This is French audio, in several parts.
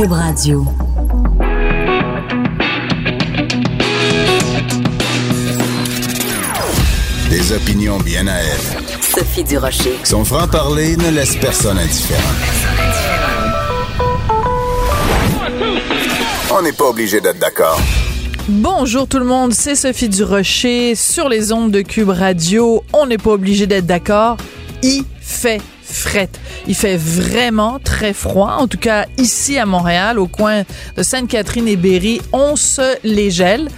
Cube Radio. Des opinions bien à elle. Sophie Durocher. Son franc-parler ne laisse personne indifférent. On n'est pas obligé d'être d'accord. Bonjour tout le monde, c'est Sophie Durocher sur les ondes de Cube Radio. On n'est pas obligé d'être d'accord. Il fait fret. Il fait vraiment très froid. En tout cas, ici à Montréal, au coin de Sainte-Catherine et Berry, on se les gèle.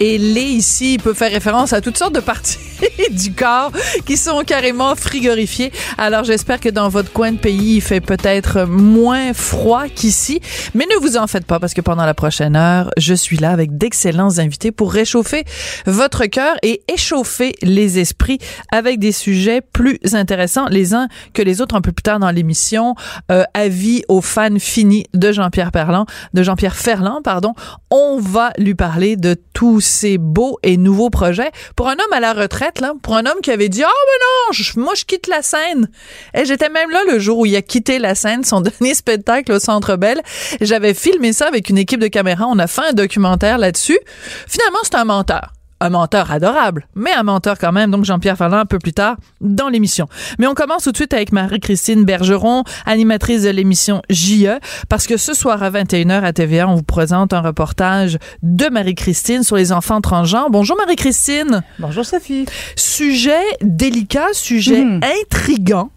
Et les ici peut faire référence à toutes sortes de parties du corps qui sont carrément frigorifiées. Alors j'espère que dans votre coin de pays, il fait peut-être moins froid qu'ici. Mais ne vous en faites pas parce que pendant la prochaine heure, je suis là avec d'excellents invités pour réchauffer votre cœur et échauffer les esprits avec des sujets plus intéressants les uns que les autres un peu plus tard dans l'émission. Euh, avis aux fans finis de Jean-Pierre Ferland, de Jean-Pierre Ferland, pardon. On va lui parler de tous ces beaux et nouveaux projets. Pour un homme à la retraite, pour un homme qui avait dit, oh, mais non, moi, je quitte la scène. Et j'étais même là le jour où il a quitté la scène, son dernier spectacle au Centre Bell. J'avais filmé ça avec une équipe de caméra. On a fait un documentaire là-dessus. Finalement, c'est un menteur un menteur adorable, mais un menteur quand même. Donc Jean-Pierre Ferland un peu plus tard dans l'émission. Mais on commence tout de suite avec Marie-Christine Bergeron, animatrice de l'émission JE, parce que ce soir à 21h à TVA, on vous présente un reportage de Marie-Christine sur les enfants transgenres. Bonjour Marie-Christine. Bonjour Sophie. Sujet délicat, sujet mmh. intrigant.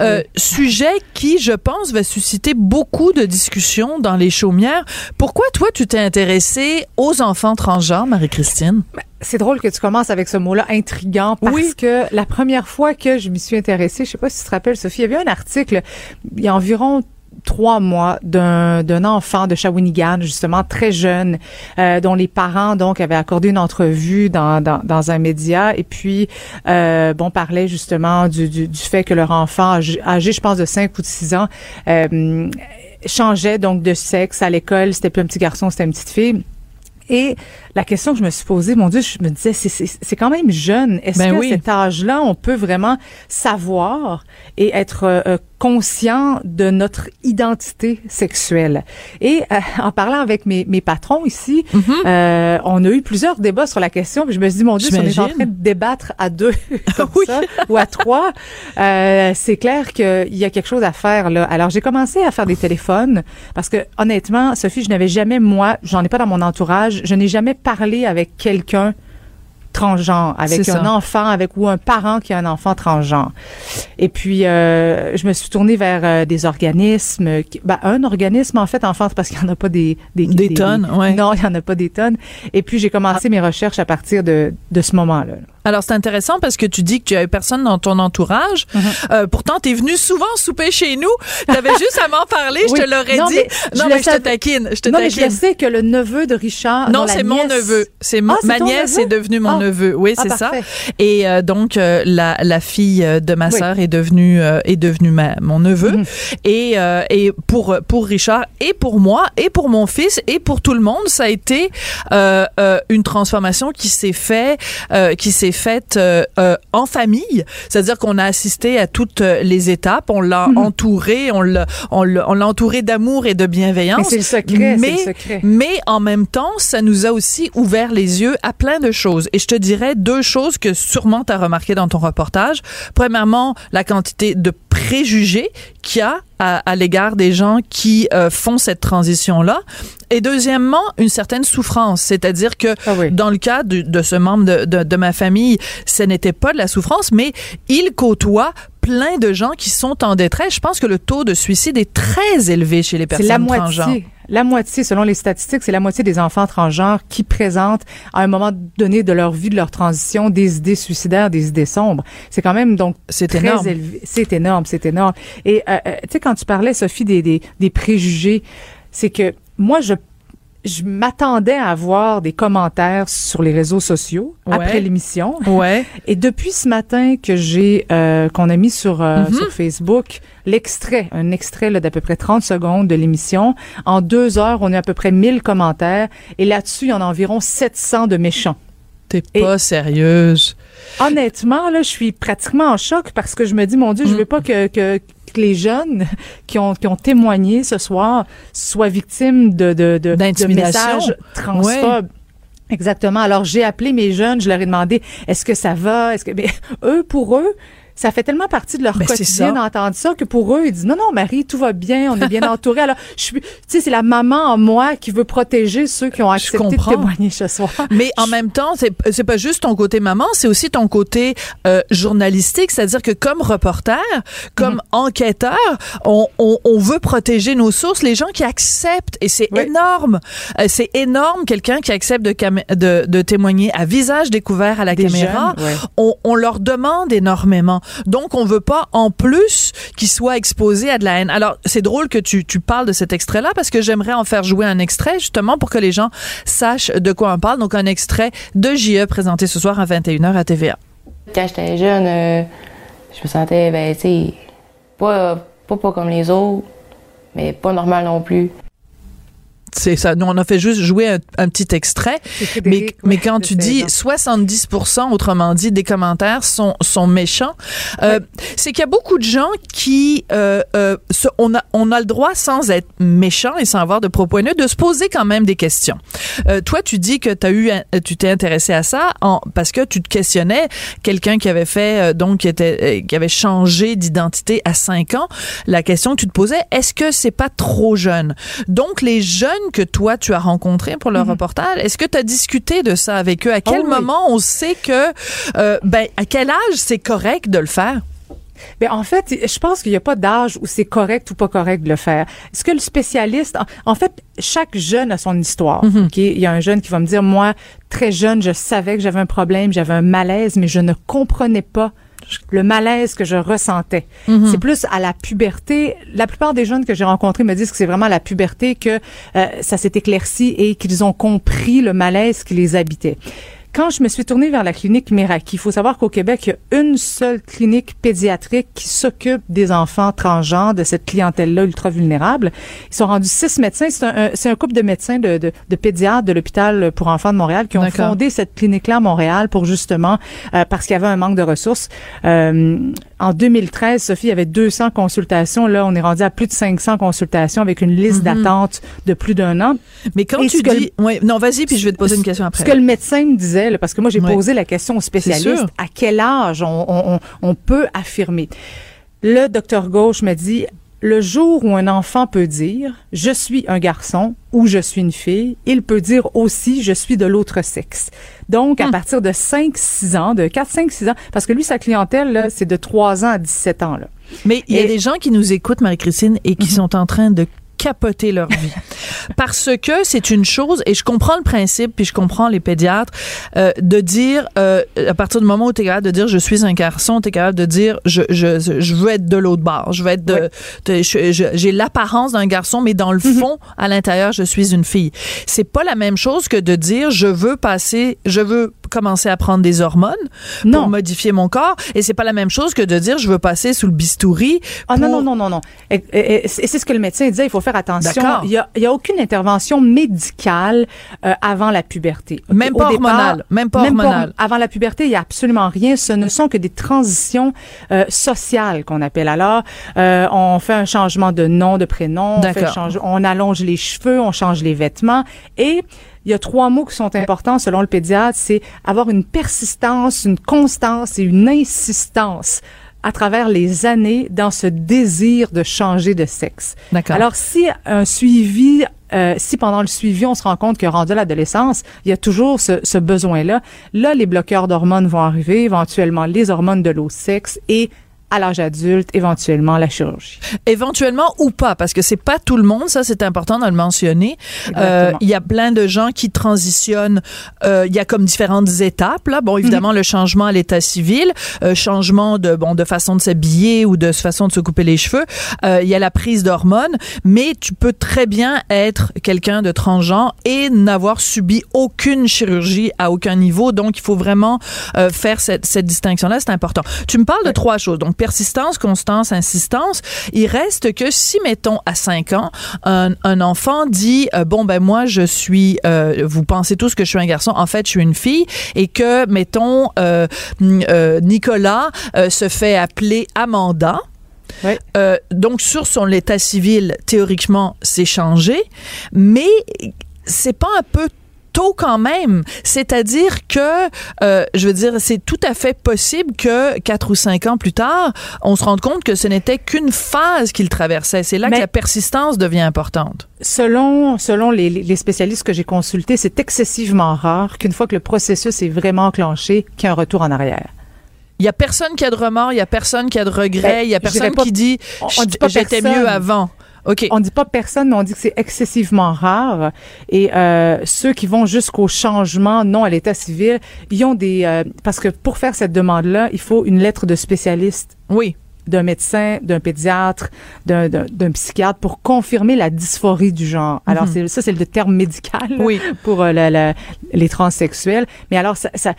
Euh, sujet qui, je pense, va susciter beaucoup de discussions dans les chaumières. Pourquoi, toi, tu t'es intéressée aux enfants transgenres, Marie-Christine? C'est drôle que tu commences avec ce mot-là intrigant parce oui. que la première fois que je m'y suis intéressée, je sais pas si tu te rappelles, Sophie, il y avait un article il y a environ trois mois d'un enfant de Shawinigan, justement très jeune, euh, dont les parents donc avaient accordé une entrevue dans, dans, dans un média et puis euh, bon parlait justement du, du, du, fait que leur enfant âgé, je pense de 5 ou de 6 ans euh, changeait donc de sexe à l'école, c'était plus un petit garçon, c'était une petite fille. Et la question que je me suis posée, mon Dieu, je me disais, c'est quand même jeune. Est-ce ben oui. cet âge-là, on peut vraiment savoir et être euh, conscient de notre identité sexuelle? Et euh, en parlant avec mes, mes patrons ici, Mhm. euh, on a eu plusieurs débats sur la question. Puis je me suis dit, mon Dieu, si on est en train de débattre à deux comme Oui. ça, ou à trois, euh, c'est clair qu'il y a quelque chose à faire là. Alors j'ai commencé à faire des téléphones parce que honnêtement, Sophie, je n'avais jamais moi, j'en ai pas dans mon entourage, je n'ai jamais parlé avec quelqu'un transgenre, avec un enfant, avec ou un parent qui a un enfant transgenre. Et puis euh, je me suis tournée vers euh, des organismes, qui- ben, un organisme en fait, enfant, parce qu'il n'y en a pas des des, Des tonnes, ouais. Non, il n'y en a pas des tonnes. Et puis j'ai commencé mes recherches à partir de de ce moment-là. Alors, c'est intéressant parce que tu dis que tu avais personne dans ton entourage. Mhm. Euh, pourtant, tu es venu souvent souper chez nous. Tu avais juste à m'en parler, Oui. je te l'aurais dit. mais je non, le mais je te taquine. Je te non, mais je taquine. le sais que le neveu de Richard. Non, c'est mon neveu. C'est mon- Ah, c'est ma nièce est devenue mon Ah. neveu. Oui, Ah, c'est ça. Et euh, donc euh, la, la fille euh, de ma Oui. sœur est devenue euh, est devenue ma, mon neveu. Mhm. Et euh, et pour pour Richard et pour moi et pour mon fils et pour tout le monde, ça a été une transformation qui s'est fait euh, qui s'est faite euh, euh, en famille. C'est-à-dire qu'on a assisté à toutes euh, les étapes. On l'a Mhm. entouré, on l'a on entouré d'amour et de bienveillance. Mais c'est le secret, Mais- le secret. mais en même temps, ça nous a aussi ouvert les yeux à plein de choses. Et je te dirais deux choses que sûrement tu as remarqué dans ton reportage. Premièrement, la quantité de préjugés qu'il y a à, à l'égard des gens qui euh, font cette transition-là. Et deuxièmement, une certaine souffrance. C'est-à-dire que Ah oui. dans le cas de, de ce membre de, de, de ma famille, ce n'était pas de la souffrance, mais il côtoie plein de gens qui sont en détresse. Je pense que le taux de suicide est très élevé chez les C'est personnes la transgenres. moitié. La moitié, selon les statistiques, c'est la moitié des enfants transgenres qui présentent à un moment donné de leur vie, de leur transition, des idées suicidaires, des idées sombres. C'est quand même donc C'est très énorme. élevé. C'est énorme, c'est énorme. Et euh, euh, tu sais, quand tu parlais, Sophie, des, des, des préjugés, c'est que moi, je je m'attendais à avoir des commentaires sur les réseaux sociaux Ouais. après l'émission. Ouais. Et depuis ce matin que j'ai euh, qu'on a mis sur euh, Mhm. sur Facebook l'extrait, un extrait d'à peu près 30 secondes de l'émission, en deux heures, on a à peu près 1000 commentaires et là-dessus, il y en a environ 700 de méchants. T'es pas sérieuse. Honnêtement, là, je suis pratiquement en choc parce que je me dis, mon Dieu, je Mm. veux pas que, que que les jeunes qui ont, qui ont témoigné ce soir soient victimes de, de, de, de messages transphobes. Exactement. Alors, j'ai appelé mes jeunes, je leur ai demandé, est-ce que ça va? Est-ce que, mais eux, pour eux, ça fait tellement partie de leur ben, quotidien d'entendre ça que pour eux, ils disent non, non, Marie, tout va bien, on est bien entouré. Alors, je suis, tu sais, c'est la maman en moi qui veut protéger ceux qui ont accepté de témoigner ce soir. Mais en même temps, c'est, c'est pas juste ton côté maman, c'est aussi ton côté euh, journalistique, c'est-à-dire que comme reporter, comme mhm. enquêteur, on, on, on, veut protéger nos sources, les gens qui acceptent, et c'est énorme, euh, c'est énorme, quelqu'un qui accepte de, de, de, témoigner à visage découvert à la caméra, on, on leur demande énormément. Donc, on veut pas, en plus, qu'il soit exposé à de la haine. Alors, c'est drôle que tu, parles de cet extrait-là parce que j'aimerais en faire jouer un extrait, justement, pour que les gens sachent de quoi on parle. Donc, un extrait de JE présenté ce soir à 21h à TVA. Quand j'étais jeune, euh, je me sentais, ben, tu sais, pas comme les autres, mais pas normal non plus c'est ça. Nous, on a fait juste jouer un, petit extrait. Mais, mais quand tu dis 70% autrement dit, des commentaires sont, sont méchants, euh, c'est qu'il y a beaucoup de gens qui, euh, euh, on, a, on a le droit, sans être méchant et sans avoir de propos haineux, de se poser quand même des questions. Euh, toi, tu dis que as eu, tu t'es intéressé à ça en, parce que tu te questionnais quelqu'un qui avait fait, euh, donc, qui était, qui avait changé d'identité à 5 ans. La question que tu te posais, est-ce que c'est pas trop jeune? Donc, les jeunes que toi, tu as rencontré pour le mhm. reportage. Est-ce que tu as discuté de ça avec eux? À quel oh moment on sait que, euh, ben, à quel âge c'est correct de le faire? Mais en fait, je pense qu'il n'y a pas d'âge où c'est correct ou pas correct de le faire. Est-ce que le spécialiste, en, fait, chaque jeune a son histoire. Mhm. Il y a un jeune qui va me dire, moi, très jeune, je savais que j'avais un problème, j'avais un malaise, mais je ne comprenais pas le malaise que je ressentais. Mhm. C'est plus à la puberté. La plupart des jeunes que j'ai rencontrés me disent que c'est vraiment à la puberté que euh, ça s'est éclairci et qu'ils ont compris le malaise qui les habitait. Quand je me suis tournée vers la clinique Meraki, il faut savoir qu'au Québec, il y a une seule clinique pédiatrique qui s'occupe des enfants transgenres, de cette clientèle-là ultra vulnérable. Ils sont rendus six médecins. C'est un, c'est un couple de médecins de, de, de pédiatres de l'hôpital pour enfants de Montréal qui ont fondé cette clinique-là à Montréal pour justement, euh, parce qu'il y avait un manque de ressources. Euh, en 2013, Sophie, il y avait 200 consultations. Là, on est rendu à plus de 500 consultations avec une liste mhm. d'attente de plus d'un an. Mais quand tu dis... Non, vas-y, puis je vais te poser une question après. Ce que le médecin me disait, parce que moi, j'ai posé la question aux spécialistes, à quel âge on, peut affirmer? Le docteur Gauche me dit, le jour où un enfant peut dire je suis un garçon ou je suis une fille, il peut dire aussi je suis de l'autre sexe. Donc à hmm. partir de 5 6 ans, de 4 5 6 ans parce que lui sa clientèle c'est de 3 ans à 17 ans là. Mais il y a des gens qui nous écoutent Marie-Christine et qui mhm. sont en train de capoter leur vie. Parce que c'est une chose, et je comprends le principe, puis je comprends les pédiatres, euh, de dire, euh, à partir du moment où tu es capable de dire je suis un garçon, tu es capable de dire je, je, je veux être de l'autre bord, je veux être de, j'ai l'apparence d'un garçon, mais dans le mhm. fond, à l'intérieur, je suis une fille. C'est pas la même chose que de dire je veux passer, je veux commencer à prendre des hormones pour modifier mon corps. Et c'est pas la même chose que de dire je veux passer sous le bistouri. Ah non, non, non, non, non. Et, c'est ce que le médecin disait, il faut faire attention. Il y a, il y a aucune intervention médicale euh, avant la puberté. Même pas hormonale. Même pas hormonale. avant la puberté, il y a absolument rien. Ce ne sont que des transitions euh, sociales qu'on appelle. Alors, euh, on fait un changement de nom, de prénom. On, on allonge les cheveux, on change les vêtements et il y a trois mots qui sont importants selon le pédiatre, c'est avoir une persistance, une constance et une insistance à travers les années dans ce désir de changer de sexe. Alors si un suivi euh, si pendant le suivi, on se rend compte que rendu l'adolescence, il y a toujours ce, ce besoin-là, là, les bloqueurs d'hormones vont arriver, éventuellement les hormones de l'eau sexe et à l'âge adulte, éventuellement la chirurgie. Éventuellement ou pas, parce que c'est pas tout le monde, ça c'est important de le mentionner. Euh, il y a plein de gens qui transitionnent. Euh, il y a comme différentes étapes là. Bon, évidemment mhm. le changement à l'état civil, euh, changement de bon de façon de s'habiller ou de façon de se couper les cheveux. Il y a la prise d'hormones, mais tu peux très bien être quelqu'un de transgenre et n'avoir subi aucune chirurgie à aucun niveau. Donc il faut vraiment faire cette, cette distinction là, c'est important. Tu me parles de trois choses. Donc persistance, constance, insistance. Il reste que si, mettons, à 5 ans, un, un enfant dit, euh, bon, ben moi, je suis, euh, vous pensez tous que je suis un garçon, en fait, je suis une fille, et que, mettons, euh, Nicolas se fait appeler Amanda, Ouais. Euh, donc sur son état civil, théoriquement, c'est changé, mais c'est pas un peu tôt quand même. C'est-à-dire que, euh, je veux dire, c'est tout à fait possible que quatre ou cinq ans plus tard, on se rende compte que ce n'était qu'une phase qu'il traversait. C'est là Mais- que la persistance devient importante. Selon, selon les, les spécialistes que j'ai consultés, c'est excessivement rare qu'une fois que le processus est vraiment enclenché, qu'il y ait un retour en arrière. Il y a personne qui a de remords, il y a personne qui a de regrets, Ben, il y a je dirais personne pas- qui dit j'étais mieux avant. OK. On dit pas personne, mais on dit que c'est excessivement rare. Et euh, ceux qui vont jusqu'au changement non à l'état civil, ils ont des euh, parce que pour faire cette demande-là, il faut une lettre de spécialiste Oui. d'un médecin, d'un pédiatre, d'un- d'un d'un psychiatre pour confirmer la dysphorie du genre. Alors c'est ça c'est le terme médical Mhm. Oui. pour euh, la- la- les transsexuels. Mais alors ça, ça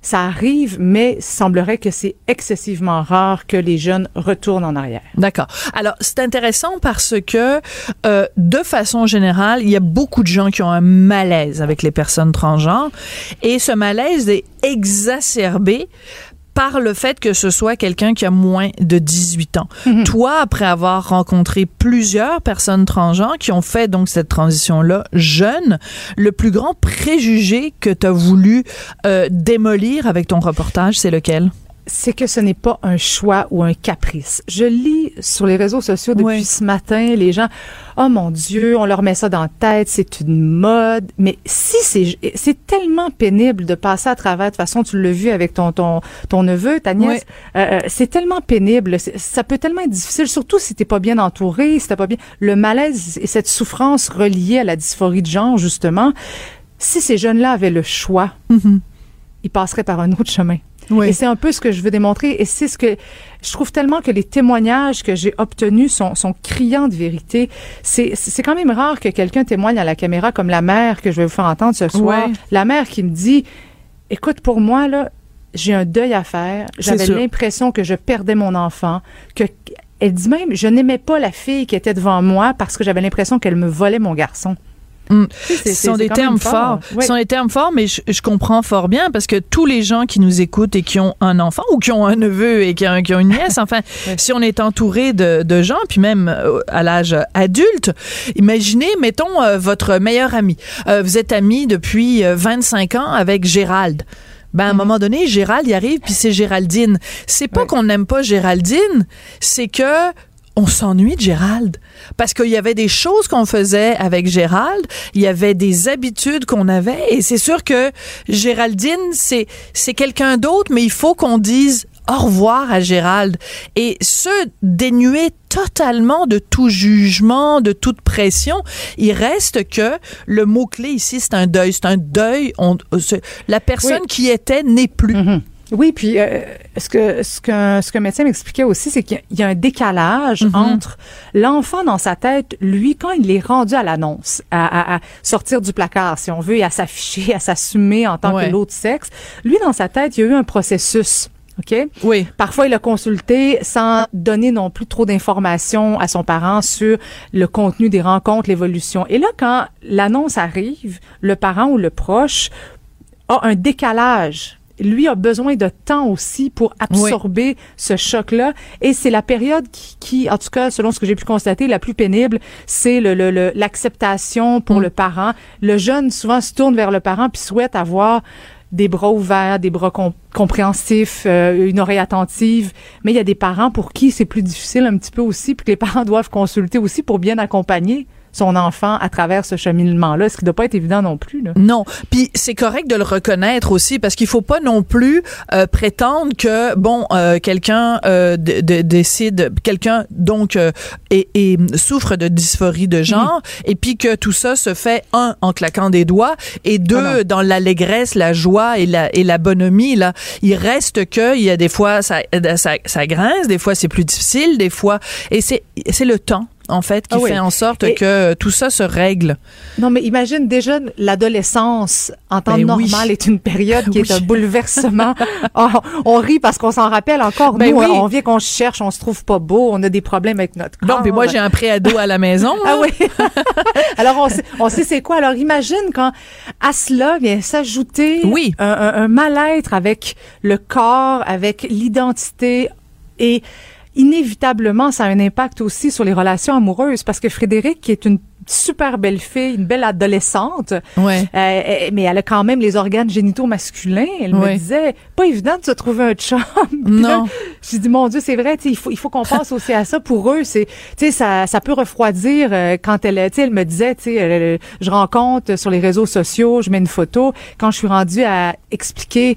ça arrive, mais semblerait que c'est excessivement rare que les jeunes retournent en arrière. D'accord. Alors, c'est intéressant parce que, euh, de façon générale, il y a beaucoup de gens qui ont un malaise avec les personnes transgenres et ce malaise est exacerbé par le fait que ce soit quelqu'un qui a moins de 18 ans. Toi, après avoir rencontré plusieurs personnes transgenres qui ont fait donc cette transition-là jeune, le plus grand préjugé que tu as voulu euh, démolir avec ton reportage, c'est lequel? C'est que ce n'est pas un choix ou un caprice. Je lis sur les réseaux sociaux depuis Oui. ce matin les gens, oh mon Dieu, on leur met ça dans la tête, c'est une mode. Mais si c'est, c'est tellement pénible de passer à travers. De toute façon, tu l'as vu avec ton ton ton neveu, ta nièce. Oui. Euh, euh, c'est tellement pénible. Ça peut tellement être difficile, surtout si t'es pas bien entouré, si t'as pas bien le malaise et cette souffrance reliée à la dysphorie de genre justement. Si ces jeunes-là avaient le choix, ils passeraient par un autre chemin. Oui. Et c'est un peu ce que je veux démontrer. Et c'est ce que je trouve tellement que les témoignages que j'ai obtenus sont, sont criants de vérité. C'est, c'est quand même rare que quelqu'un témoigne à la caméra comme la mère que je vais vous faire entendre ce soir. La mère qui me dit, écoute, pour moi, là, j'ai un deuil à faire. J'avais l'impression que je perdais mon enfant, que elle dit même, je n'aimais pas la fille qui était devant moi parce que j'avais l'impression qu'elle me volait mon garçon. Mm. Ce sont des termes fort. forts. Ce sont des termes forts, mais je, je comprends fort bien parce que tous les gens qui nous écoutent et qui ont un enfant ou qui ont un neveu et qui ont, qui ont une nièce, enfin, si on est entouré de, de gens, puis même euh, à l'âge adulte, imaginez, mettons, euh, votre meilleur ami. Euh, vous êtes amis depuis euh, 25 ans avec Gérald. Ben, à un moment donné, Gérald y arrive, puis c'est Géraldine. C'est pas Ouais. qu'on n'aime pas Géraldine, c'est que on s'ennuie de Gérald parce qu'il y avait des choses qu'on faisait avec Gérald, il y avait des habitudes qu'on avait et c'est sûr que Géraldine c'est c'est quelqu'un d'autre mais il faut qu'on dise au revoir à Gérald et se dénuer totalement de tout jugement, de toute pression. Il reste que le mot-clé ici, c'est un deuil. C'est un deuil. On, la personne Oui. qui était n'est plus. Mhm. Oui, puis euh, ce que ce que ce que médecin m'expliquait aussi, c'est qu'il y a- il y a un décalage Mhm. entre l'enfant dans sa tête, lui, quand il est rendu à l'annonce, à, à- à sortir du placard, si on veut, et à s'afficher, à s'assumer en tant Ouais. que l'autre sexe, lui, dans sa tête, il y a eu un processus. OK? Oui. Parfois, il a consulté sans donner non plus trop d'informations à son parent sur le contenu des rencontres, l'évolution. Et là, quand l'annonce arrive, le parent ou le proche a un décalage. Lui a besoin de temps aussi pour absorber ce choc-là. Et c'est la période qui, qui, en tout cas, selon ce que j'ai pu constater, la plus pénible, c'est le, le- le- l'acceptation pour Mm. le parent. Le jeune, souvent, se tourne vers le parent puis souhaite avoir des bras ouverts, des bras com- compréhensifs, euh, une oreille attentive. Mais il y a des parents pour qui c'est plus difficile un petit peu aussi, puis que les parents doivent consulter aussi pour bien accompagner son enfant à travers ce cheminement-là, ce qui ne doit pas être évident non plus. Là. Non, puis c'est correct de le reconnaître aussi parce qu'il faut pas non plus euh, prétendre que bon euh, quelqu'un euh, de- de- décide quelqu'un donc euh, et, et souffre de dysphorie de genre et puis que tout ça se fait un en claquant des doigts et deux dans l'allégresse, la joie et la et la bonhomie là. Il reste que il y a des fois ça ça, ça grince, des fois c'est plus difficile, des fois et c'est c'est le temps en fait qui Ah oui. fait en sorte Et- que tout ça se règle. Non, mais imagine déjà l'adolescence en temps Ben oui. normal est une période qui est un bouleversement. Oh, on rit parce qu'on s'en rappelle encore. Ben Nous, on vient qu'on se cherche, on se trouve pas beau, on a des problèmes avec notre corps. Bon, puis moi j'ai un préado à la maison. Ah oui. Alors on sait, on sait c'est quoi. Alors imagine quand à cela vient s'ajouter Oui. un, un- un mal-être avec le corps, avec l'identité et inévitablement, ça a un impact aussi sur les relations amoureuses parce que Frédéric, qui est une super belle fille, une belle adolescente, ouais. euh, mais elle a quand même les organes génitaux masculins. Elle me disait, pas évident de se trouver un chum. non. J'ai dit, mon Dieu, c'est vrai, il faut, il faut qu'on pense aussi à ça. Pour eux, c'est, ça, ça peut refroidir euh, quand elle, elle me disait, sais, je rencontre sur les réseaux sociaux, je mets une photo. Quand je suis rendue à expliquer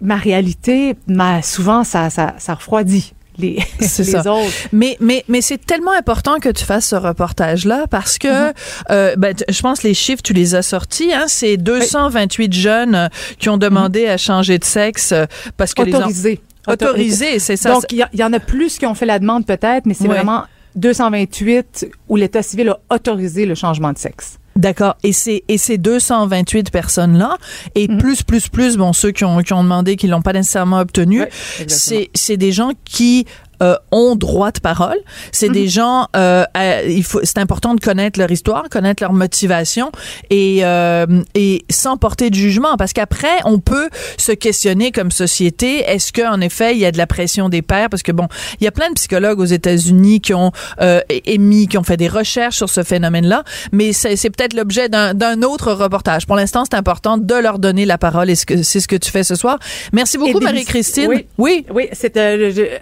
ma réalité, ma, souvent, ça, ça, ça refroidit les, ça. autres. Mais, mais, mais c'est tellement important que tu fasses ce reportage-là parce que, mm-hmm. euh, ben, je pense les chiffres, tu les as sortis. Hein, c'est 228 jeunes euh, qui ont demandé mm-hmm. à changer de sexe euh, parce que Autorisé. les Autorisé, c'est ça. Donc, il y, en a plus qui ont fait la demande peut-être, mais c'est vraiment 228 où l'État civil a autorisé le changement de sexe. D'accord. Et c'est et ces 228 personnes là et mm-hmm. plus plus plus bon ceux qui ont qui ont demandé qui l'ont pas nécessairement obtenu, c'est c'est des gens qui euh, ont droit de parole. C'est des mhm. gens, euh, il faut, c'est important de connaître leur histoire, connaître leur motivation et euh, et sans porter de jugement, parce qu'après on peut se questionner comme société. Est-ce que en effet il y a de la pression des pères Parce que bon, il y a plein de psychologues aux États-Unis qui ont euh, émis, qui ont fait des recherches sur ce phénomène-là, mais c'est, c'est peut-être l'objet d'un, d'un autre reportage. Pour l'instant, c'est important de leur donner la parole et c'est ce que tu fais ce soir. Merci beaucoup, Marie-Christine. Oui, oui, oui c'est,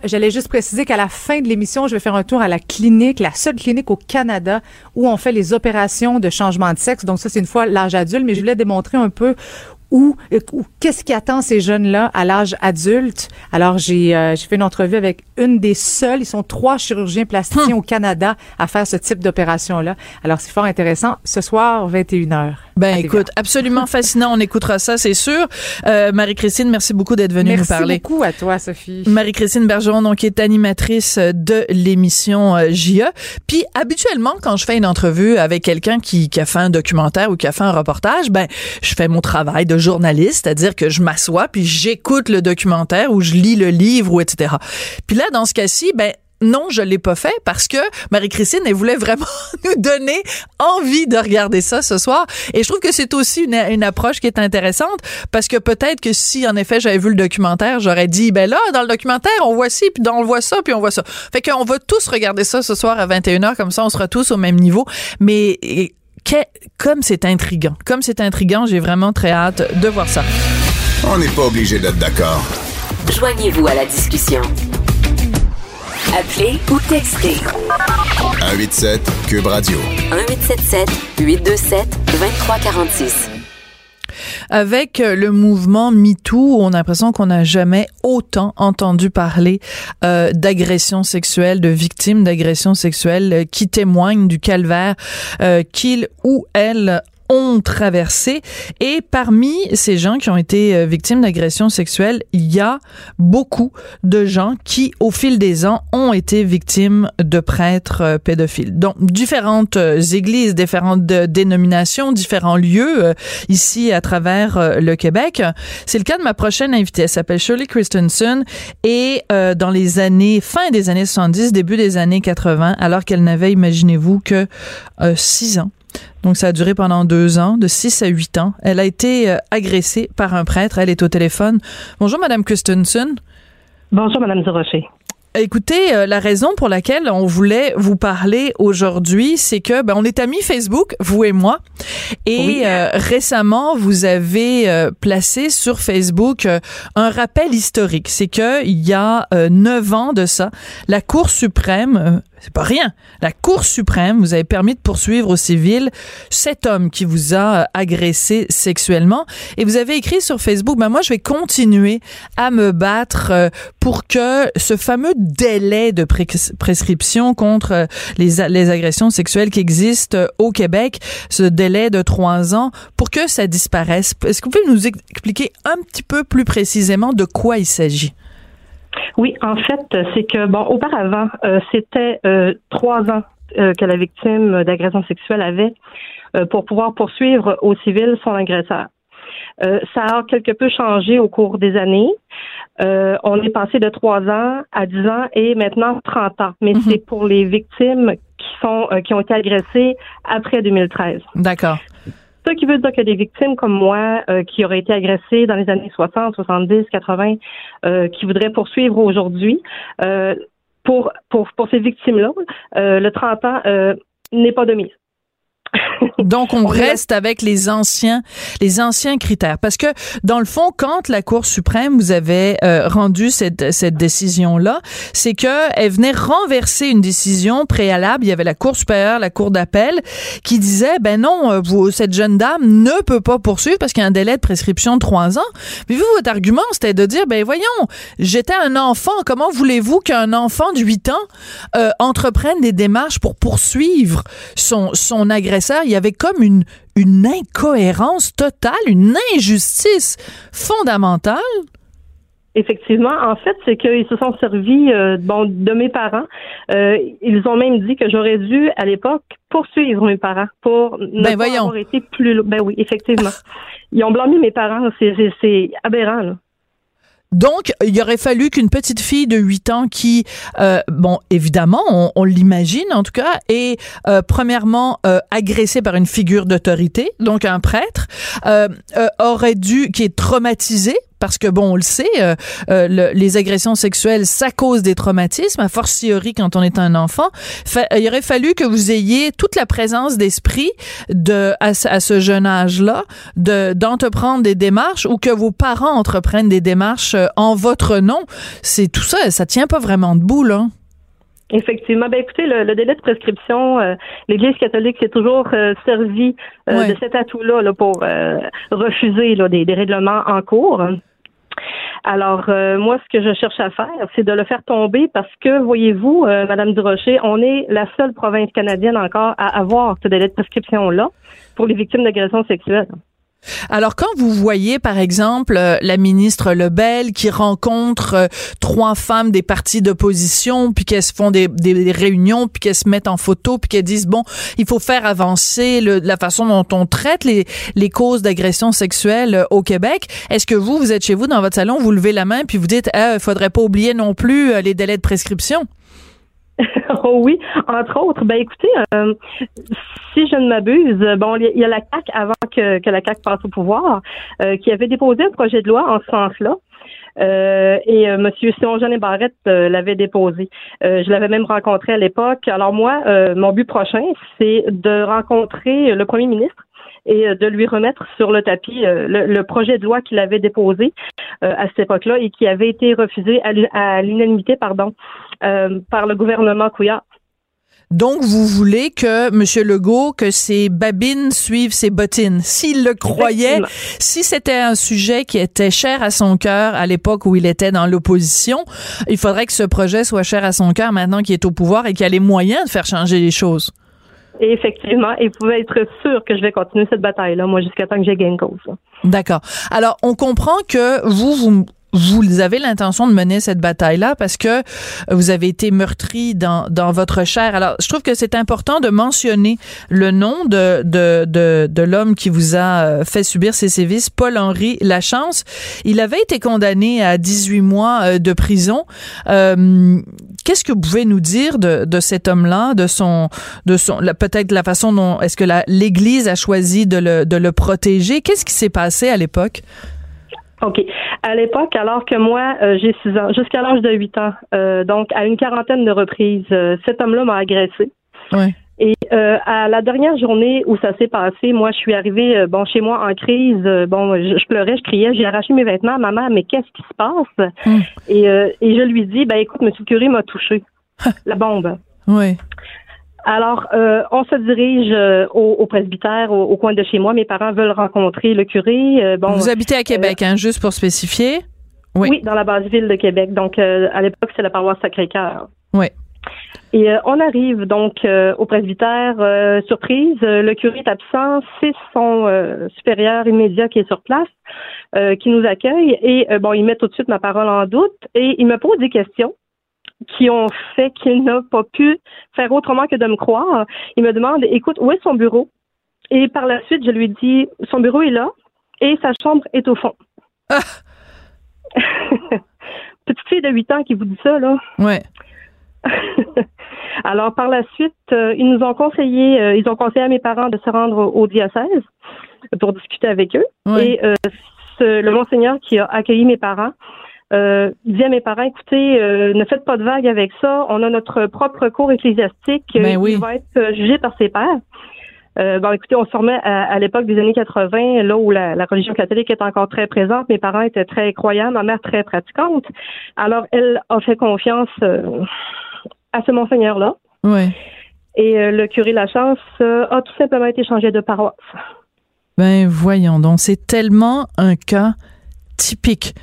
j'allais juste préciser qu'à la fin de l'émission, je vais faire un tour à la clinique, la seule clinique au Canada où on fait les opérations de changement de sexe. Donc ça, c'est une fois l'âge adulte, mais je voulais démontrer un peu où, qu'est-ce qui attend ces jeunes-là à l'âge adulte. Alors, j'ai euh, fait une entrevue avec une des seules, ils sont trois chirurgiens plasticiens hum. au Canada à faire ce type d'opération-là. Alors, c'est fort intéressant. Ce soir, 21h. Ben écoute, absolument fascinant. On écoutera ça, c'est sûr. Euh, Marie-Christine, merci beaucoup d'être venue nous parler. Merci beaucoup à toi, Sophie. Marie-Christine Bergeron, donc, qui est animatrice de l'émission euh, JE. Puis, habituellement, quand je fais une entrevue avec quelqu'un qui, qui a fait un documentaire ou qui a fait un reportage, ben, je fais mon travail de journaliste, c'est-à-dire que je m'assois puis j'écoute le documentaire ou je lis le livre ou etc. Puis là, dans ce cas-ci, ben non, je l'ai pas fait parce que Marie-Christine, elle voulait vraiment nous donner envie de regarder ça ce soir. Et je trouve que c'est aussi une, une, approche qui est intéressante parce que peut-être que si, en effet, j'avais vu le documentaire, j'aurais dit, ben là, dans le documentaire, on voit ci, puis on voit ça, puis on voit ça. Fait qu'on va tous regarder ça ce soir à 21h, comme ça, on sera tous au même niveau. Mais comme c'est intriguant, comme c'est intriguant, j'ai vraiment très hâte de voir ça. On n'est pas obligé d'être d'accord. Joignez-vous à la discussion. Appelez ou textez. 187 Cube Radio. 1877 827 2346. Avec euh, le mouvement MeToo, on a l'impression qu'on n'a jamais autant entendu parler euh, d'agressions sexuelles, de victimes d'agressions sexuelles euh, qui témoignent du calvaire euh, qu'ils ou elles ont traversé. Et parmi ces gens qui ont été euh, victimes d'agressions sexuelles, il y a beaucoup de gens qui, au fil des ans, ont été victimes de prêtres euh, pédophiles. Donc, différentes euh, églises, différentes dénominations, différents lieux ici à travers le Québec. C'est le cas de ma prochaine invitée. Elle s'appelle Shirley Christensen et dans les années, fin des années 70, début des années 80, alors qu'elle n'avait, imaginez-vous, que six ans, donc, ça a duré pendant deux ans, de six à huit ans. Elle a été euh, agressée par un prêtre. Elle est au téléphone. Bonjour, Madame Christensen. Bonjour, Madame Durocher. Écoutez, euh, la raison pour laquelle on voulait vous parler aujourd'hui, c'est que ben, on est amis Facebook, vous et moi, et euh, récemment vous avez placé sur Facebook un rappel historique. C'est que il y a neuf ans de ça, la Cour suprême c'est pas rien. La Cour suprême vous avez permis de poursuivre au civil cet homme qui vous a euh, agressé sexuellement et vous avez écrit sur Facebook ben moi je vais continuer à me battre euh, pour que ce fameux délai de prescription contre euh, les, les agressions sexuelles qui existent au Québec, ce délai de trois ans, pour que ça disparaisse. Est-ce que vous pouvez nous expliquer un petit peu plus précisément de quoi il s'agit? Oui, en fait, c'est que, bon, auparavant, euh, c'était euh, trois ans euh, que la victime d'agression sexuelle avait pour pouvoir poursuivre au civil son agresseur. ça a quelque peu changé au cours des années. on est passé de trois ans à dix ans et maintenant 30 ans. Mais mhm. c'est pour les victimes qui sont qui ont été agressées après 2013. D'accord. Ce qui veut dire que des victimes comme moi, euh, qui auraient été agressées dans les années 60, 70, 80, qui voudraient poursuivre aujourd'hui, euh, pour, pour, pour ces victimes-là, euh, le 30 ans euh, n'est pas de mise. Donc, on reste avec les anciens, les anciens critères. Parce que, dans le fond, quand la Cour suprême vous avait euh, rendu cette, cette décision-là, c'est que elle venait renverser une décision préalable. Il y avait la Cour supérieure, la Cour d'appel, qui disait, ben non, euh, vous, cette jeune dame ne peut pas poursuivre parce qu'il y a un délai de prescription de trois ans. Mais vous, votre argument, c'était de dire, ben voyons, j'étais un enfant. Comment voulez-vous qu'un enfant de 8 ans euh, entreprenne des démarches pour poursuivre son, son agresseur? Il y avait comme une, une incohérence totale, une injustice fondamentale. Effectivement, en fait, c'est qu'ils se sont servis euh, bon, de mes parents. Euh, ils ont même dit que j'aurais dû, à l'époque, poursuivre mes parents pour ne ben pas avoir été plus... Ben oui, effectivement. Ils ont blâmé mes parents. C'est aberrant, là. Donc, il aurait fallu qu'une petite fille de 8 ans qui, euh, bon, évidemment, on, on l'imagine en tout cas, est euh, premièrement euh, agressée par une figure d'autorité, donc un prêtre, euh, euh, aurait dû, qui est traumatisée parce que bon, on le sait, euh, euh, les agressions sexuelles, ça cause des traumatismes, a fortiori quand on est un enfant. il aurait fallu que vous ayez toute la présence d'esprit de à, ce jeune âge-là, de d'entreprendre des démarches ou que vos parents entreprennent des démarches euh, en votre nom. C'est tout ça, ça tient pas vraiment debout là. Effectivement. Ben écoutez, le, délai de prescription, l'Église catholique s'est toujours servi de cet atout-là là, pour refuser là, des, des, règlements en cours. Alors, euh, moi, ce que je cherche à faire, c'est de le faire tomber parce que, voyez-vous, euh, Madame Durocher, on est la seule province canadienne encore à avoir ce délai de prescription-là pour les victimes d'agressions sexuelles. Alors quand vous voyez par exemple euh, la ministre Lebel qui rencontre euh, trois femmes des partis d'opposition puis qu'elles font des, réunions puis qu'elles se mettent en photo puis qu'elles disent bon il faut faire avancer la façon dont on traite les, causes d'agression sexuelle euh, au Québec est-ce que vous vous êtes chez vous dans votre salon vous levez la main puis vous dites il faudrait pas oublier non plus les délais de prescription? oh oui, entre autres. Ben écoutez, euh, si je ne m'abuse, bon, il y, a la CAC avant que, que la CAC passe au pouvoir, euh, qui avait déposé un projet de loi en ce sens-là. Euh, et. Monsieur Simon-Jean Barrette l'avait déposé. je l'avais même rencontré à l'époque. Alors moi, mon but prochain, c'est de rencontrer le premier ministre et de lui remettre sur le tapis le, projet de loi qu'il avait déposé à cette époque-là et qui avait été refusé à l'unanimité, pardon, euh, par le gouvernement Couillard. Donc, vous voulez que M. Legault, que ses babines suivent ses bottines. S'il le croyait, si c'était un sujet qui était cher à son cœur à l'époque où il était dans l'opposition, il faudrait que ce projet soit cher à son cœur maintenant qu'il est au pouvoir et qu'il a les moyens de faire changer les choses. Et effectivement, il pouvait être sûr que je vais continuer cette bataille-là, moi, jusqu'à temps que j'ai gain cause. D'accord. Alors, on comprend que vous, vous, vous avez l'intention de mener cette bataille-là parce que vous avez été meurtri dans, dans votre chair. Alors, je trouve que c'est important de mentionner le nom de, de, de, de l'homme qui vous a euh, fait subir ces sévices, Paul-Henri Lachance. Il avait été condamné à 18 mois euh, de prison. Euh, Qu'est-ce que vous pouvez nous dire de, de cet homme-là, de son, de son, peut-être la façon dont est-ce que l'Église a choisi de le, de le protéger? Qu'est-ce qui s'est passé à l'époque? OK. À l'époque, alors que moi, euh, j'ai six ans, jusqu'à l'âge de 8 ans, euh, donc à une quarantaine de reprises, euh, cet homme-là m'a agressé. Oui. Et à la dernière journée où ça s'est passé, moi, je suis arrivée bon chez moi en crise. bon, je, pleurais, je criais, j'ai arraché mes vêtements à ma mère, mais qu'est-ce qui se passe? Hmm. et, et je lui dis, ben écoute, Monsieur curé m'a touché, la bombe. Oui. Alors, euh, on se dirige euh, au, presbytère, au, coin de chez moi. Mes parents veulent rencontrer le curé. Euh, bon, Vous habitez à Québec, hein, juste pour spécifier? Oui. oui, dans la base ville de Québec. Donc, à l'époque, c'est la paroisse Sacré-Cœur. Oui. Et on arrive donc au presbytère. surprise, le curé est absent. C'est son supérieur immédiat qui est sur place, qui nous accueille. Et bon, il met tout de suite ma parole en doute et il me pose des questions qui ont fait qu'il n'a pas pu faire autrement que de me croire. Il me demande, écoute, où est son bureau? Et par la suite, je lui dis, son bureau est là et sa chambre est au fond. Ah! Petite fille de 8 ans qui vous dit ça, là. Ouais. Alors, par la suite, euh, ils nous ont conseillé, euh, ils ont conseillé à mes parents de se rendre au, diocèse pour discuter avec eux. Et euh, le monseigneur qui a accueilli mes parents euh, disait à mes parents, écoutez, euh, ne faites pas de vagues avec ça. On a notre propre cours ecclésiastique Ben oui. qui va être euh, jugé par ses pairs. Euh, bon, écoutez, on se remet à, à l'époque des années 80, là où la, la religion catholique est encore très présente. Mes parents étaient très croyants, ma mère très pratiquante. Alors, elle a fait confiance euh, à ce monseigneur-là. Ouais. Et euh, le curé Lachance euh, a tout simplement été changé de paroisse. Ben voyons donc, c'est tellement un cas typique.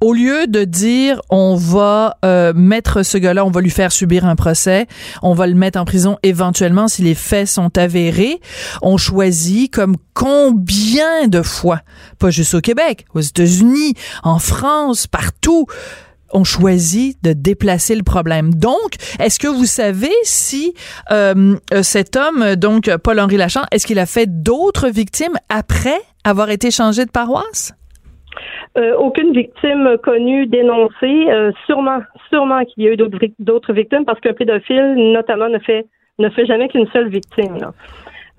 Au lieu de dire on va euh, mettre ce gars-là, on va lui faire subir un procès, on va le mettre en prison éventuellement si les faits sont avérés, on choisit comme combien de fois, pas juste au Québec, aux États-Unis, en France, partout, on choisit de déplacer le problème. Donc, est-ce que vous savez si euh, cet homme, donc Paul-Henri Lachant, est-ce qu'il a fait d'autres victimes après avoir été changé de paroisse? Euh, aucune victime connue dénoncée. Euh, sûrement, sûrement qu'il y a eu d'autres vic- d'autres victimes parce qu'un pédophile, notamment, ne fait ne fait jamais qu'une seule victime. là.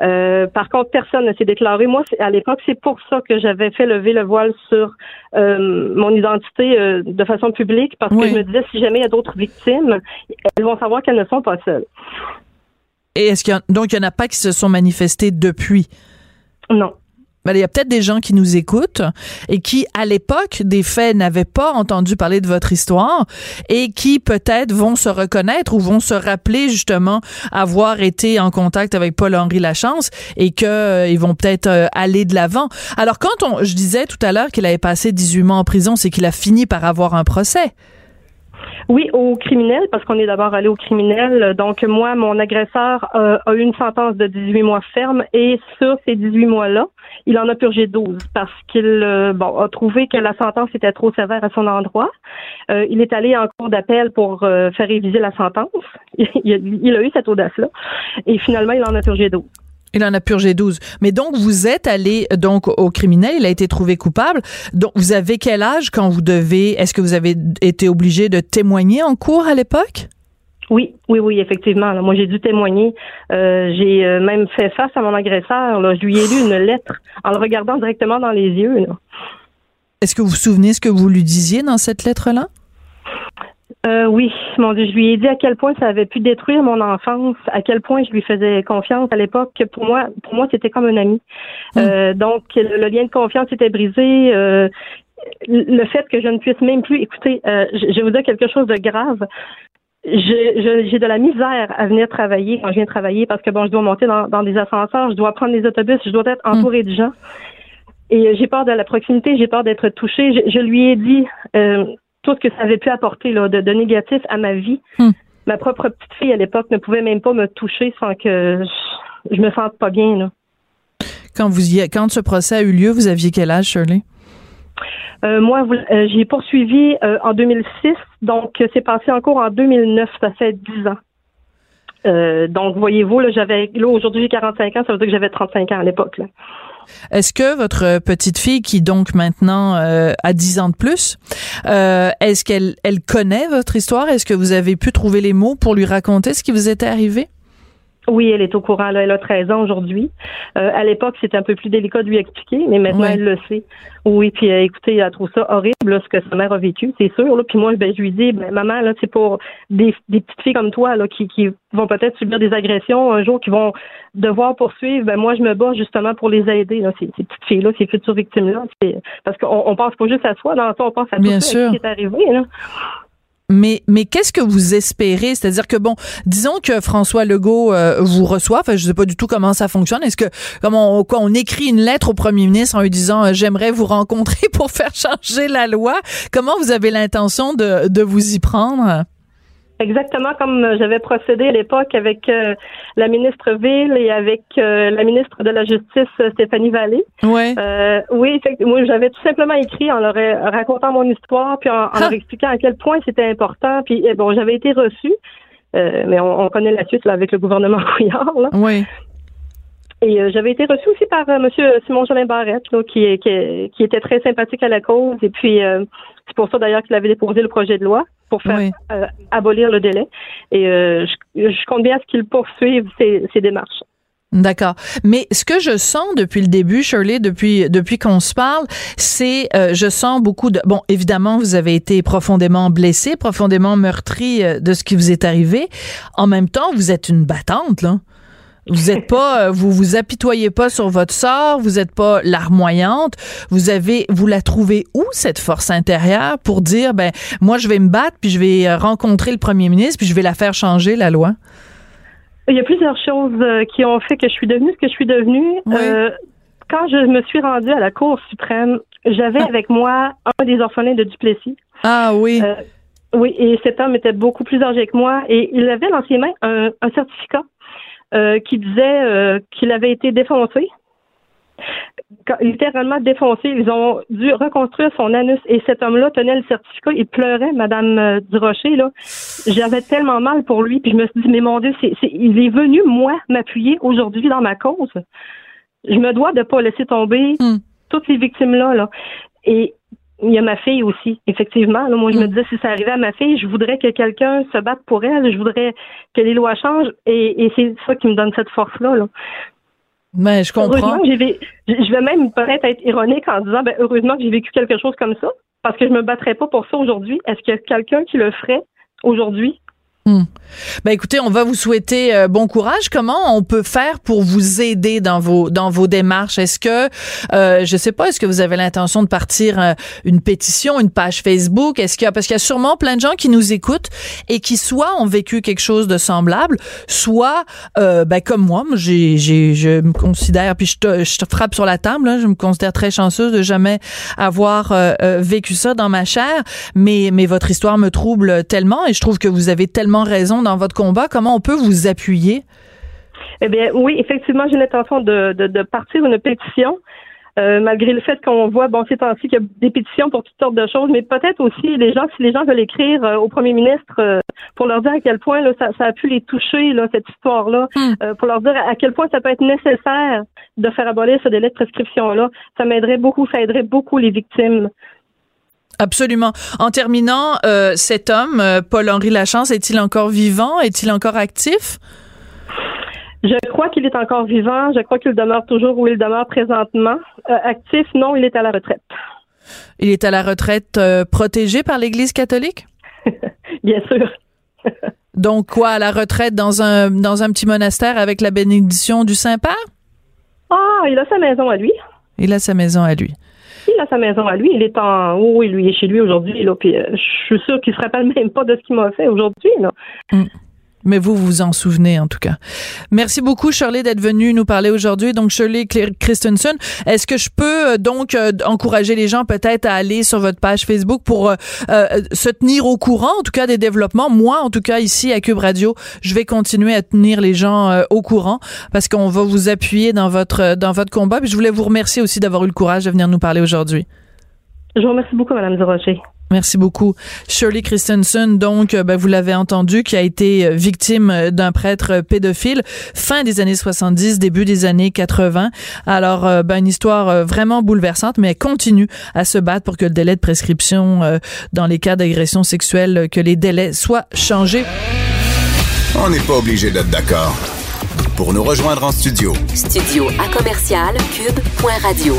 Euh, par contre, personne ne s'est déclaré. Moi, à l'époque, c'est pour ça que j'avais fait lever le voile sur euh, mon identité euh, de façon publique, parce Oui. que je me disais, si jamais il y a d'autres victimes, elles vont savoir qu'elles ne sont pas seules. Et est-ce qu'il y donc il y en a pas qui se sont manifestés depuis? Non. Ben, il y a peut-être des gens qui nous écoutent et qui, à l'époque des faits, n'avaient pas entendu parler de votre histoire et qui peut-être vont se reconnaître ou vont se rappeler justement avoir été en contact avec Paul-Henri Lachance et que euh, ils vont peut-être euh, aller de l'avant. Alors quand on, je disais tout à l'heure qu'il avait passé 18 mois en prison, c'est qu'il a fini par avoir un procès. Oui, au criminel, parce qu'on est d'abord allé au criminel. Donc, moi, mon agresseur euh, a eu une sentence de 18 mois ferme et sur ces 18 mois-là, il en a purgé 12 parce qu'il euh, a trouvé que la sentence était trop sévère à son endroit. Euh, il est allé en cours d'appel pour euh, faire réviser la sentence. Il, a, il a eu cette audace-là. Et finalement, il en a purgé 12. Il en a purgé 12. Mais donc, vous êtes allé donc au criminel, il a été trouvé coupable. Donc, vous avez quel âge quand vous devez, est-ce que vous avez été obligé de témoigner en cours à l'époque? Oui, oui, oui, effectivement. là. moi, j'ai dû témoigner. Euh, j'ai euh, même fait face à mon agresseur. Là. Je lui ai lu une lettre en le regardant directement dans les yeux. Est-ce que vous vous souvenez ce que vous lui disiez dans cette lettre-là? Euh, oui, mon Dieu, je lui ai dit à quel point ça avait pu détruire mon enfance, à quel point je lui faisais confiance à l'époque. que Pour moi, pour moi, c'était comme un ami. Euh, donc, le, lien de confiance était brisé. Euh, le fait que je ne puisse même plus écouter, euh, je, je vais vous dire quelque chose de grave. J'ai de la misère à venir travailler quand je viens travailler parce que bon, je dois monter dans, dans des ascenseurs, je dois prendre des autobus, je dois être entourée de gens. Et j'ai peur de la proximité, j'ai peur d'être touchée. Je, je lui ai dit euh, tout ce que ça avait pu apporter là, de, de négatif à ma vie. Hmm. Ma propre petite fille à l'époque ne pouvait même pas me toucher sans que je, je me sente pas bien. Là. Quand vous y, quand ce procès a eu lieu, vous aviez quel âge, Shirley? Euh, moi, euh, j'ai poursuivi euh, en 2006, donc euh, c'est passé en cours en 2009, ça fait 10 ans. Donc, voyez-vous, là, j'avais, là, aujourd'hui, j'ai 45 ans, ça veut dire que j'avais 35 ans à l'époque, là. Est-ce que votre petite fille, qui donc maintenant euh, a 10 ans de plus, euh, est-ce qu'elle elle connaît votre histoire? Est-ce que vous avez pu trouver les mots pour lui raconter ce qui vous était arrivé? Oui, elle est au courant. Là, elle a 13 ans aujourd'hui. Euh, à l'époque, c'était un peu plus délicat de lui expliquer, mais maintenant, Ouais. elle le sait. Oui, puis euh, écoutez, elle trouve ça horrible, là, ce que sa mère a vécu, c'est sûr. Là. Puis moi, ben, je lui dis, ben, maman, là, c'est pour des, des petites filles comme toi, là, qui, qui vont peut-être subir des agressions un jour, qui vont devoir poursuivre. Ben, moi, je me bats justement pour les aider, là, ces, ces petites filles-là, ces futures victimes-là. Parce qu'on on pense pas juste à soi, dans ça, on pense à Bien tout sûr. ce qui est arrivé. Là. Mais, mais qu'est-ce que vous espérez? C'est-à-dire que, bon, disons que François Legault euh, vous reçoit, enfin, je sais pas du tout comment ça fonctionne. Est-ce que, comment on, quoi, on écrit une lettre au premier ministre en lui disant euh, j'aimerais vous rencontrer pour faire changer la loi? Comment vous avez l'intention de, de vous y prendre? Exactement comme euh, j'avais procédé à l'époque avec euh, la ministre Ville et avec euh, la ministre de la Justice euh, Stéphanie Vallée. Ouais. Euh, oui, moi j'avais tout simplement écrit en leur euh, racontant mon histoire puis en, en leur expliquant à quel point c'était important. Puis eh, bon, j'avais été reçue, euh, mais on, on connaît la suite là, avec le gouvernement Couillard. Là. Oui. Et euh, j'avais été reçue aussi par euh, Monsieur Simon Jolin Barrette, là, qui, est- qui, qui était très sympathique à la cause. Et puis euh, c'est pour ça d'ailleurs qu'il avait déposé le projet de loi pour faire Oui. euh, abolir le délai. Et euh, je, je compte bien à ce qu'il poursuive ces, ces démarches. D'accord. Mais ce que je sens depuis le début, Shirley, depuis depuis qu'on se parle, c'est euh, je sens beaucoup de bon, évidemment, vous avez été profondément blessé, profondément meurtri euh, de ce qui vous est arrivé. En même temps, vous êtes une battante là. Vous êtes pas, euh, vous vous apitoyez pas sur votre sort, vous êtes pas larmoyante. Vous avez, vous la trouvez où cette force intérieure pour dire, ben moi je vais me battre, puis je vais euh, rencontrer le premier ministre, puis je vais la faire changer la loi? Il y a plusieurs choses euh, qui ont fait que je suis devenue ce que je suis devenue. Oui. Euh, quand je me suis rendue à la Cour suprême, j'avais Ah. avec moi un des orphelins de Duplessis. Ah oui. Euh, oui, et cet homme était beaucoup plus âgé que moi et il avait dans ses mains un, un certificat euh, qui disait euh, qu'il avait été défoncé. Quand- littéralement défoncé. Ils ont dû reconstruire son anus et cet homme-là tenait le certificat. Il pleurait, Madame euh, Durocher. Là. J'avais tellement mal pour lui. Puis je me suis dit, mais mon Dieu, c'est, c'est- il est venu, moi, m'appuyer aujourd'hui dans ma cause. Je me dois de pas laisser tomber Hmm. toutes les victimes-là. Là. Et il y a ma fille aussi, effectivement. Là, moi, je me Mm. disais, si ça arrivait à ma fille, je voudrais que quelqu'un se batte pour elle. Je voudrais que les lois changent. Et, et c'est ça qui me donne cette force-là. Là. Mais je comprends. Heureusement que j'ai vé- je je vais même peut-être être ironique en disant, ben, heureusement que j'ai vécu quelque chose comme ça. Parce que je me battrais pas pour ça aujourd'hui. Est-ce qu'il y a quelqu'un qui le ferait aujourd'hui? Ben écoutez, on va vous souhaiter euh, bon courage. Comment on peut faire pour vous aider dans vos dans vos démarches? Est-ce que euh, je sais pas, est-ce que vous avez l'intention de partir euh, une pétition, une page Facebook? Est-ce qu'il y a parce qu'il y a sûrement plein de gens qui nous écoutent et qui soit ont vécu quelque chose de semblable, soit euh, ben comme moi, moi j'ai j'ai je me considère puis je te je te frappe sur la table, là, je me considère très chanceuse de jamais avoir vécu ça dans ma chair, mais mais votre histoire me trouble tellement et je trouve que vous avez tellement raison dans votre combat. Comment on peut vous appuyer? Eh bien, oui, effectivement, j'ai l'intention de, de, de partir une pétition. euh, malgré le fait qu'on voit, bon, ces temps-ci, qu'il y a des pétitions pour toutes sortes de choses, mais peut-être aussi les gens, si les gens veulent écrire euh, au premier ministre euh, pour leur dire à quel point là, ça, ça a pu les toucher, là, cette histoire-là, Hmm. pour leur dire à quel point ça peut être nécessaire de faire abolir ce délai de prescription-là, ça m'aiderait beaucoup, ça aiderait beaucoup les victimes. Absolument. En terminant, euh, cet homme, euh, Paul-Henri Lachance, est-il encore vivant? Est-il encore actif? Je crois qu'il est encore vivant, je crois qu'il demeure toujours où il demeure présentement. Euh, actif, non, il est à la retraite. Il est à la retraite euh, protégé par l'Église catholique? Bien sûr. Donc quoi, à la retraite dans un dans un petit monastère avec la bénédiction du Saint-Père? Ah, il a sa maison à lui. Il a sa maison à lui. A sa maison à lui. Il est en. Oui, lui, il est chez lui aujourd'hui. Euh, je suis sûre qu'il se rappelle même pas de ce qu'il m'a fait aujourd'hui. Là. Mais vous, vous en souvenez en tout cas. Merci beaucoup, Shirley, d'être venue nous parler aujourd'hui. Donc, Shirley Christensen, est-ce que je peux euh, donc euh, encourager les gens peut-être à aller sur votre page Facebook pour euh, euh, se tenir au courant, en tout cas, des développements? Moi, en tout cas, ici à Cube Radio, je vais continuer à tenir les gens euh, au courant parce qu'on va vous appuyer dans votre dans votre combat. Puis je voulais vous remercier aussi d'avoir eu le courage de venir nous parler aujourd'hui. Je vous remercie beaucoup, Mme Durocher. Merci beaucoup. Shirley Christensen, donc, euh, ben, vous l'avez entendu, qui a été euh, victime euh, d'un prêtre pédophile fin des années 70, début des années 80. Alors, ben, une histoire vraiment bouleversante, mais elle continue à se battre pour que le délai de prescription dans les cas d'agression sexuelle, que les délais soient changés. On n'est pas obligé d'être d'accord. Pour nous rejoindre en studio, Studio à commercial cube.radio.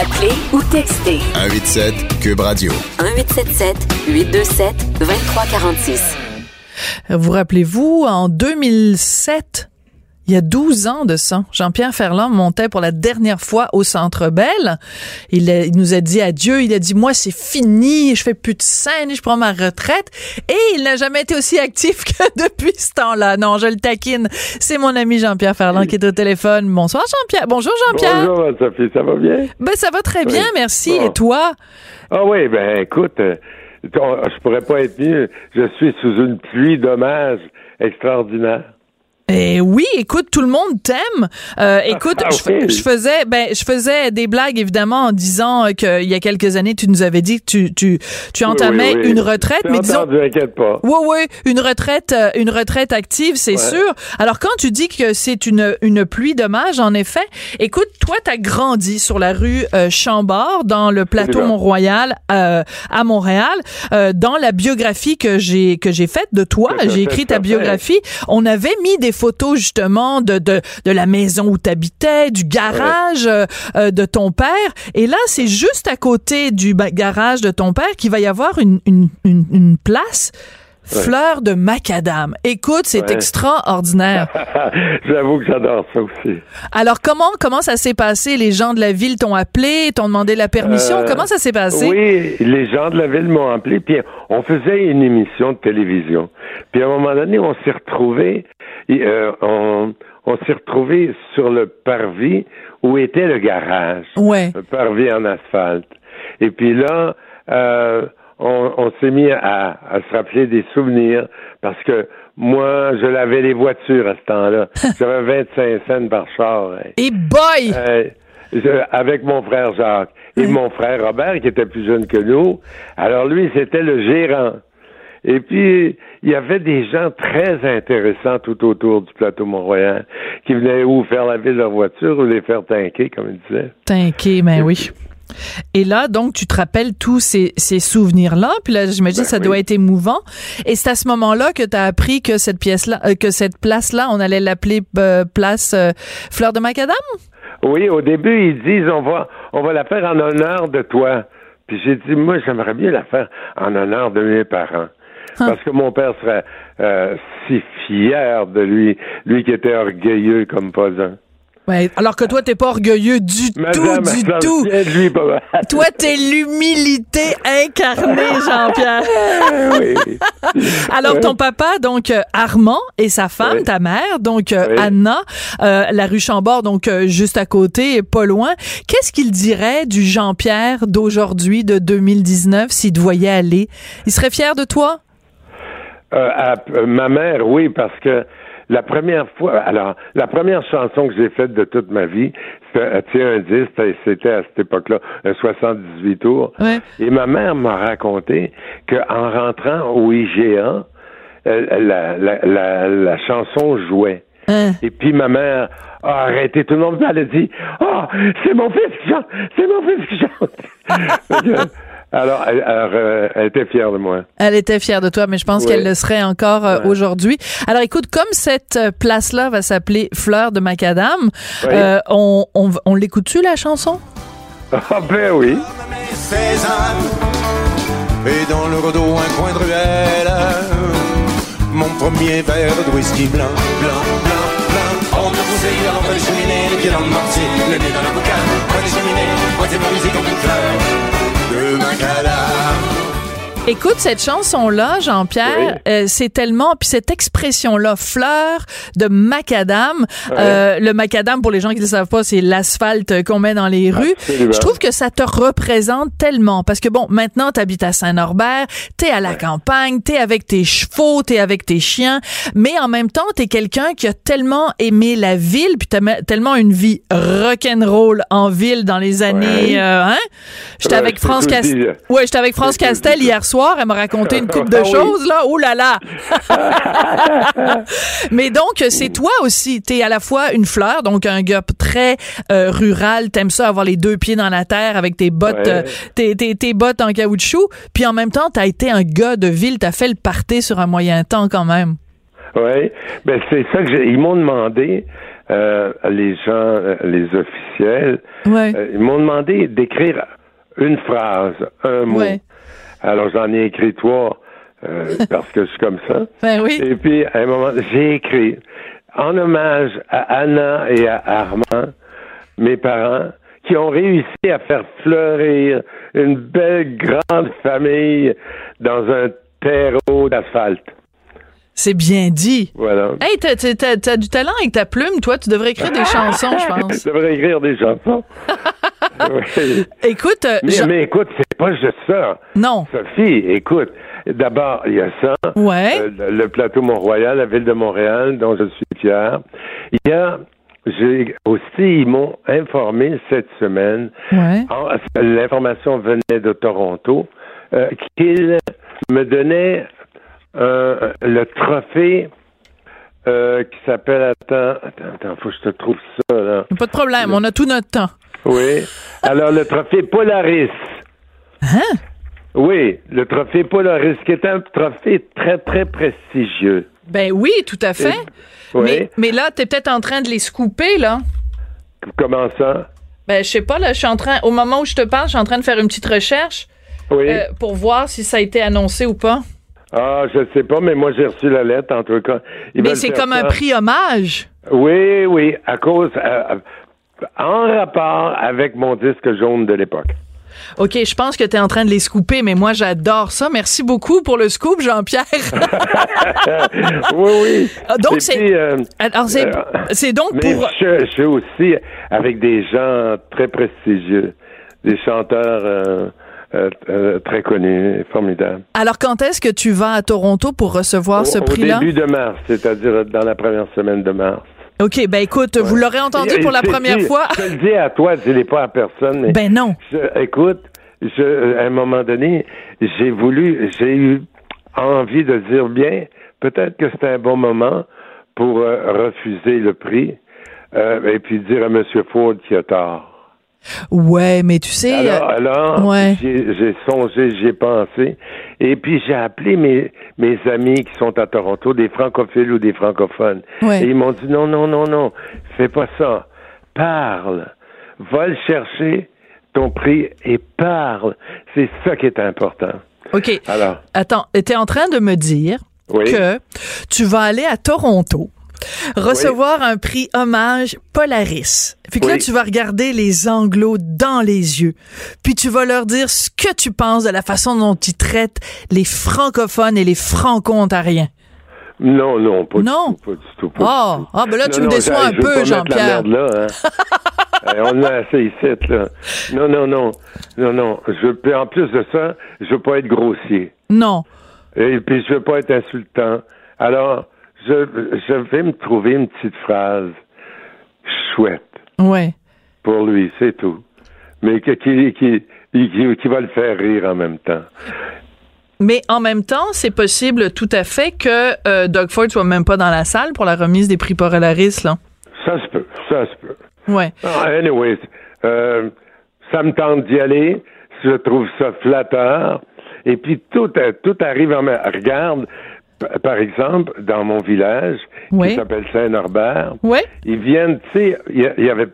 Appelez ou textez 187 Cube Radio. 1877 827 2346. Vous rappelez-vous, en 2007, il y a 12 ans de ça, Jean-Pierre Ferland montait pour la dernière fois au Centre Bell. Il, a- il nous a dit adieu. Il a dit, moi, c'est fini. Je fais plus de scène. Je prends ma retraite. Et il n'a jamais été aussi actif que depuis ce temps-là. Non, je le taquine. C'est mon ami Jean-Pierre Ferland qui est au téléphone. Bonsoir, Jean-Pierre. Bonjour, Jean-Pierre. Bonjour, Sophie, ça va bien? Ben, ça va très bien, merci. Bon. Et toi? Ah oui, ben écoute, euh, je pourrais pas être mieux. Je suis sous une pluie d'hommages extraordinaire. Eh oui, écoute, tout le monde t'aime. Euh, écoute, Ah, je, faisais, ben, je faisais des blagues évidemment en disant qu'il y a quelques années, tu nous avais dit que tu, tu, tu entamais Oui, oui, oui. une retraite, mais disons. entendu, inquiète pas. Oui, oui, une retraite, euh, une retraite active, c'est Ouais. sûr. Alors quand tu dis que c'est une une pluie d'hommages, en effet, écoute, toi, t'as grandi sur la rue euh, Chambord, dans le plateau. Mont-Royal euh, à Montréal. Euh, dans la biographie que j'ai que j'ai faite de toi, j'ai écrit ta biographie. On avait mis des photos justement de, de, de la maison où tu habitais, du garage euh, euh, de ton père. Et là, c'est juste à côté du garage de ton père qu'il va y avoir une, une, une, une place fleur de macadam. Écoute, c'est Ouais. extraordinaire. J'avoue que j'adore ça aussi. Alors, comment, comment ça s'est passé? Les gens de la ville t'ont appelé, t'ont demandé la permission? Euh, comment ça s'est passé? Oui, les gens de la ville m'ont appelé, puis on faisait une émission de télévision. Puis à un moment donné, on s'est retrouvés, et, euh, on, on s'est retrouvés sur le parvis où était le garage. Ouais. Un parvis en asphalte. Et puis là, euh, on, on s'est mis à, à se rappeler des souvenirs parce que moi, je lavais les voitures à ce temps-là. J'avais 25 cents par char. hein. Et boy! Euh, je- avec mon frère Jacques et mon frère Robert, qui était plus jeune que nous. Alors lui, c'était le gérant. Et puis, il y avait des gens très intéressants tout autour du plateau Mont-Royal qui venaient ou faire laver leur voiture ou les faire tanker, comme il disait. T'inquiète, ben oui. Et là, donc, tu te rappelles tous ces, ces souvenirs-là, puis là, j'imagine que ça Ben oui. doit être émouvant. Et c'est à ce moment-là que tu as appris que cette pièce-là, euh, que cette place-là, on allait l'appeler euh, place euh, Fleur de Macadam? Oui, au début, ils disent on va on va la faire en honneur de toi. Puis j'ai dit moi j'aimerais bien la faire en honneur de mes parents. Parce que mon père serait si fier de lui, lui qui était orgueilleux comme pas un. Ouais. Alors que toi, t'es pas orgueilleux du tout, du tout. lui. Toi, t'es l'humilité incarnée, Jean-Pierre. oui. Alors, ton papa, donc euh, Armand, et sa femme, Oui. ta mère, donc euh, Oui. Anna, euh, la rue Chambord, donc juste à côté, pas loin. Qu'est-ce qu'il dirait du Jean-Pierre d'aujourd'hui, de 2019, s'il te voyait aller? Il serait fier de toi? Euh, à- euh, ma mère, oui, parce que la première fois, alors, la première chanson que j'ai faite de toute ma vie, c'était euh, un disque, c'était- à cette époque-là, un 78 tours. Ouais. Et ma mère m'a raconté qu'en rentrant au IGA, la, la, la, la chanson jouait. Hein? Et puis ma mère a arrêté tout le monde. Elle a dit Oh, c'est mon fils qui chante C'est mon fils qui chante Alors, elle, alors, euh, elle était fière de moi. Elle était fière de toi, mais je pense Ouais. qu'elle le serait encore euh, Ouais. aujourd'hui. Alors écoute, comme cette euh, place-là va s'appeler Fleur de Macadam, Oui. euh, on, on, on l'écoute-tu, la chanson? Ah ben oui. Et dans le rideau un coin de ruelle Mon premier verre de whisky blanc, blanc, blanc, blanc On me poussait dans l'entrée des cheminées Les pieds dans le mortier, le nez dans la boucane Moi des cheminées, moitié brisée comme une fleur De macadam Écoute, cette chanson-là, Jean-Pierre, euh, c'est tellement... Puis cette expression-là, fleur de macadam. euh, le macadam, pour les gens qui ne le savent pas, c'est l'asphalte qu'on met dans les rues. Absolument. Je trouve que ça te représente tellement. Parce que, bon, maintenant, t'habites à Saint-Norbert, t'es à la campagne, t'es avec tes chevaux, t'es avec tes chiens. Mais en même temps, t'es quelqu'un qui a tellement aimé la ville, puis t'as me- tellement une vie rock'n'roll en ville dans les années... Euh, hein? J'étais avec France dire. Ouais, j'étais avec France Castel hier soir. Elle m'a raconté une coupe de Ah choses, là. Oh là là! Mais donc, c'est toi aussi. T'es à la fois une fleur, donc un gars très euh, rural. T'aimes ça avoir les deux pieds dans la terre avec tes bottes, Ouais. euh, tes, tes, tes bottes en caoutchouc. Puis en même temps, t'as été un gars de ville. T'as fait le party sur un moyen temps quand même. Oui, ben c'est ça que j'ai. Ils m'ont demandé, euh, les gens, les officiels, Ouais. ils m'ont demandé d'écrire une phrase, un mot. Ouais. Alors j'en ai écrit trois euh, parce que je suis comme ça. Ben oui. Et puis à un moment, j'ai écrit en hommage à Anna et à Armand, mes parents, qui ont réussi à faire fleurir une belle grande famille dans un terreau d'asphalte. C'est bien dit. Voilà. Hey, t'as, t'as- t'as- t'as du talent avec ta plume, toi. Tu devrais écrire des chansons, je pense. Je devrais écrire des chansons. Oui. Écoute, euh, mais, mais écoute, c'est pas juste ça. non. Sophie, écoute, d'abord, il y a ça. Ouais. Euh, le, le plateau Mont-Royal, la ville de Montréal, dont je suis fier. Il y a, j'ai aussi, ils m'ont informé cette semaine, Ouais. en- l'information venait de Toronto, euh, qu'ils me donnaient euh, le trophée euh, qui s'appelle, attends, attends, attends, faut que je te trouve ça, là. Pas de problème. On a tout notre temps. Oui. Alors, le trophée Polaris. Hein? Oui, le trophée Polaris, qui est un trophée très, très prestigieux. Ben oui, tout à fait. Oui. Mais, mais là, t'es peut-être en train de les scooper, là. Comment ça? Ben, je sais pas, là, je suis en train, au moment où je te parle, je suis en train de faire une petite recherche Oui. euh, pour voir si ça a été annoncé ou pas. Ah, je sais pas, mais moi, j'ai reçu la lettre, en tout cas. Ils mais c'est comme un prix hommage. Oui, oui, à cause... euh, en rapport avec mon disque jaune de l'époque. OK, je pense que tu es en train de les scooper, mais moi, j'adore ça. Merci beaucoup pour le scoop, Jean-Pierre. oui, oui. Ah, donc, c'est- euh, Alors, c'est euh, c'est donc Mais pour... je, je suis aussi avec des gens très prestigieux, des chanteurs euh, euh, très connus, formidables. Alors, quand est-ce que tu vas à Toronto pour recevoir ce prix-là? Au début de mars, c'est-à-dire dans la première semaine de mars. OK, ben écoute, vous l'aurez entendu Et- pour la première fois. Je te le dis à toi, dis-les pas à personne, mais Ben non. je- écoute, je, à un moment donné, j'ai voulu, j'ai eu envie de dire bien, peut-être que c'était un bon moment pour euh, refuser le prix euh, et puis dire à M. Ford qu'il a tort. Ouais, mais tu sais... Alors, euh, alors ouais. j'ai songé, j'ai pensé, et puis j'ai appelé mes, mes amis qui sont à Toronto, des francophiles ou des francophones. Ouais. Et ils m'ont dit non, non, non, non, fais pas ça. Parle. Va le chercher, ton prix, et parle. C'est ça qui est important. OK. Alors, Attends, tu es en train de me dire Oui. que tu vas aller à Toronto recevoir un prix hommage Polaris. Puis que là, tu vas regarder les Anglos dans les yeux. Puis tu vas leur dire ce que tu penses de la façon dont ils traitent les francophones et les franco-ontariens. non, non, pas Non? du tout, pas du tout. pas Ah, du tout. ah, ben là, tu Non, me déçois un peu, Jean-Pierre. hein. Euh, on a assez ici, là. Non, non, non. Non, non. Je en plus de ça, je veux pas être grossier. Non. Et puis, je veux pas être insultant. Alors, je, je vais me trouver une petite phrase chouette Ouais. pour lui, c'est tout. Mais qui, qui, qui, qui va le faire rire en même temps. Mais en même temps, c'est possible tout à fait que euh, Doug Ford soit même pas dans la salle pour la remise des prix Polaris, là. Ça se peut, ça se peut. Ouais. Ah, anyways, euh, ça me tente d'y aller. Je trouve ça flatteur. Et puis tout, euh, tout arrive en même Regarde, par exemple, dans mon village, Oui. qui s'appelle Saint-Norbert, ils viennent, tu sais, il y, avait,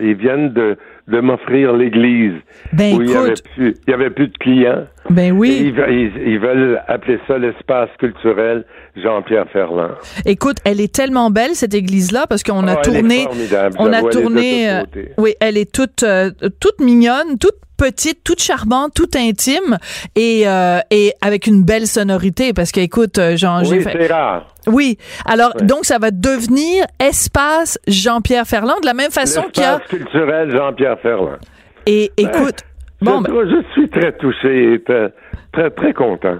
ils viennent de, de m'offrir l'église Ben où il y avait plus, il y avait plus de clients. ben oui. ils, ve- ils- ils veulent appeler ça l'espace culturel Jean-Pierre Ferland. Écoute, elle est tellement belle cette église-là parce qu'on a Oh, elle est tourné, formidable, on a tourné. euh, oui, elle est toute euh, toute mignonne, toute petite, toute charmante, toute intime et euh, et avec une belle sonorité parce que écoute, euh, Jean, j'ai Oui, fait. c'est rare. Oui, alors Ouais. donc ça va devenir espace Jean-Pierre Ferland de la même façon qu'il y a. Culturel Jean-Pierre Ferland. Et écoute, bon, je, ben, je suis très touché et très, très, très content.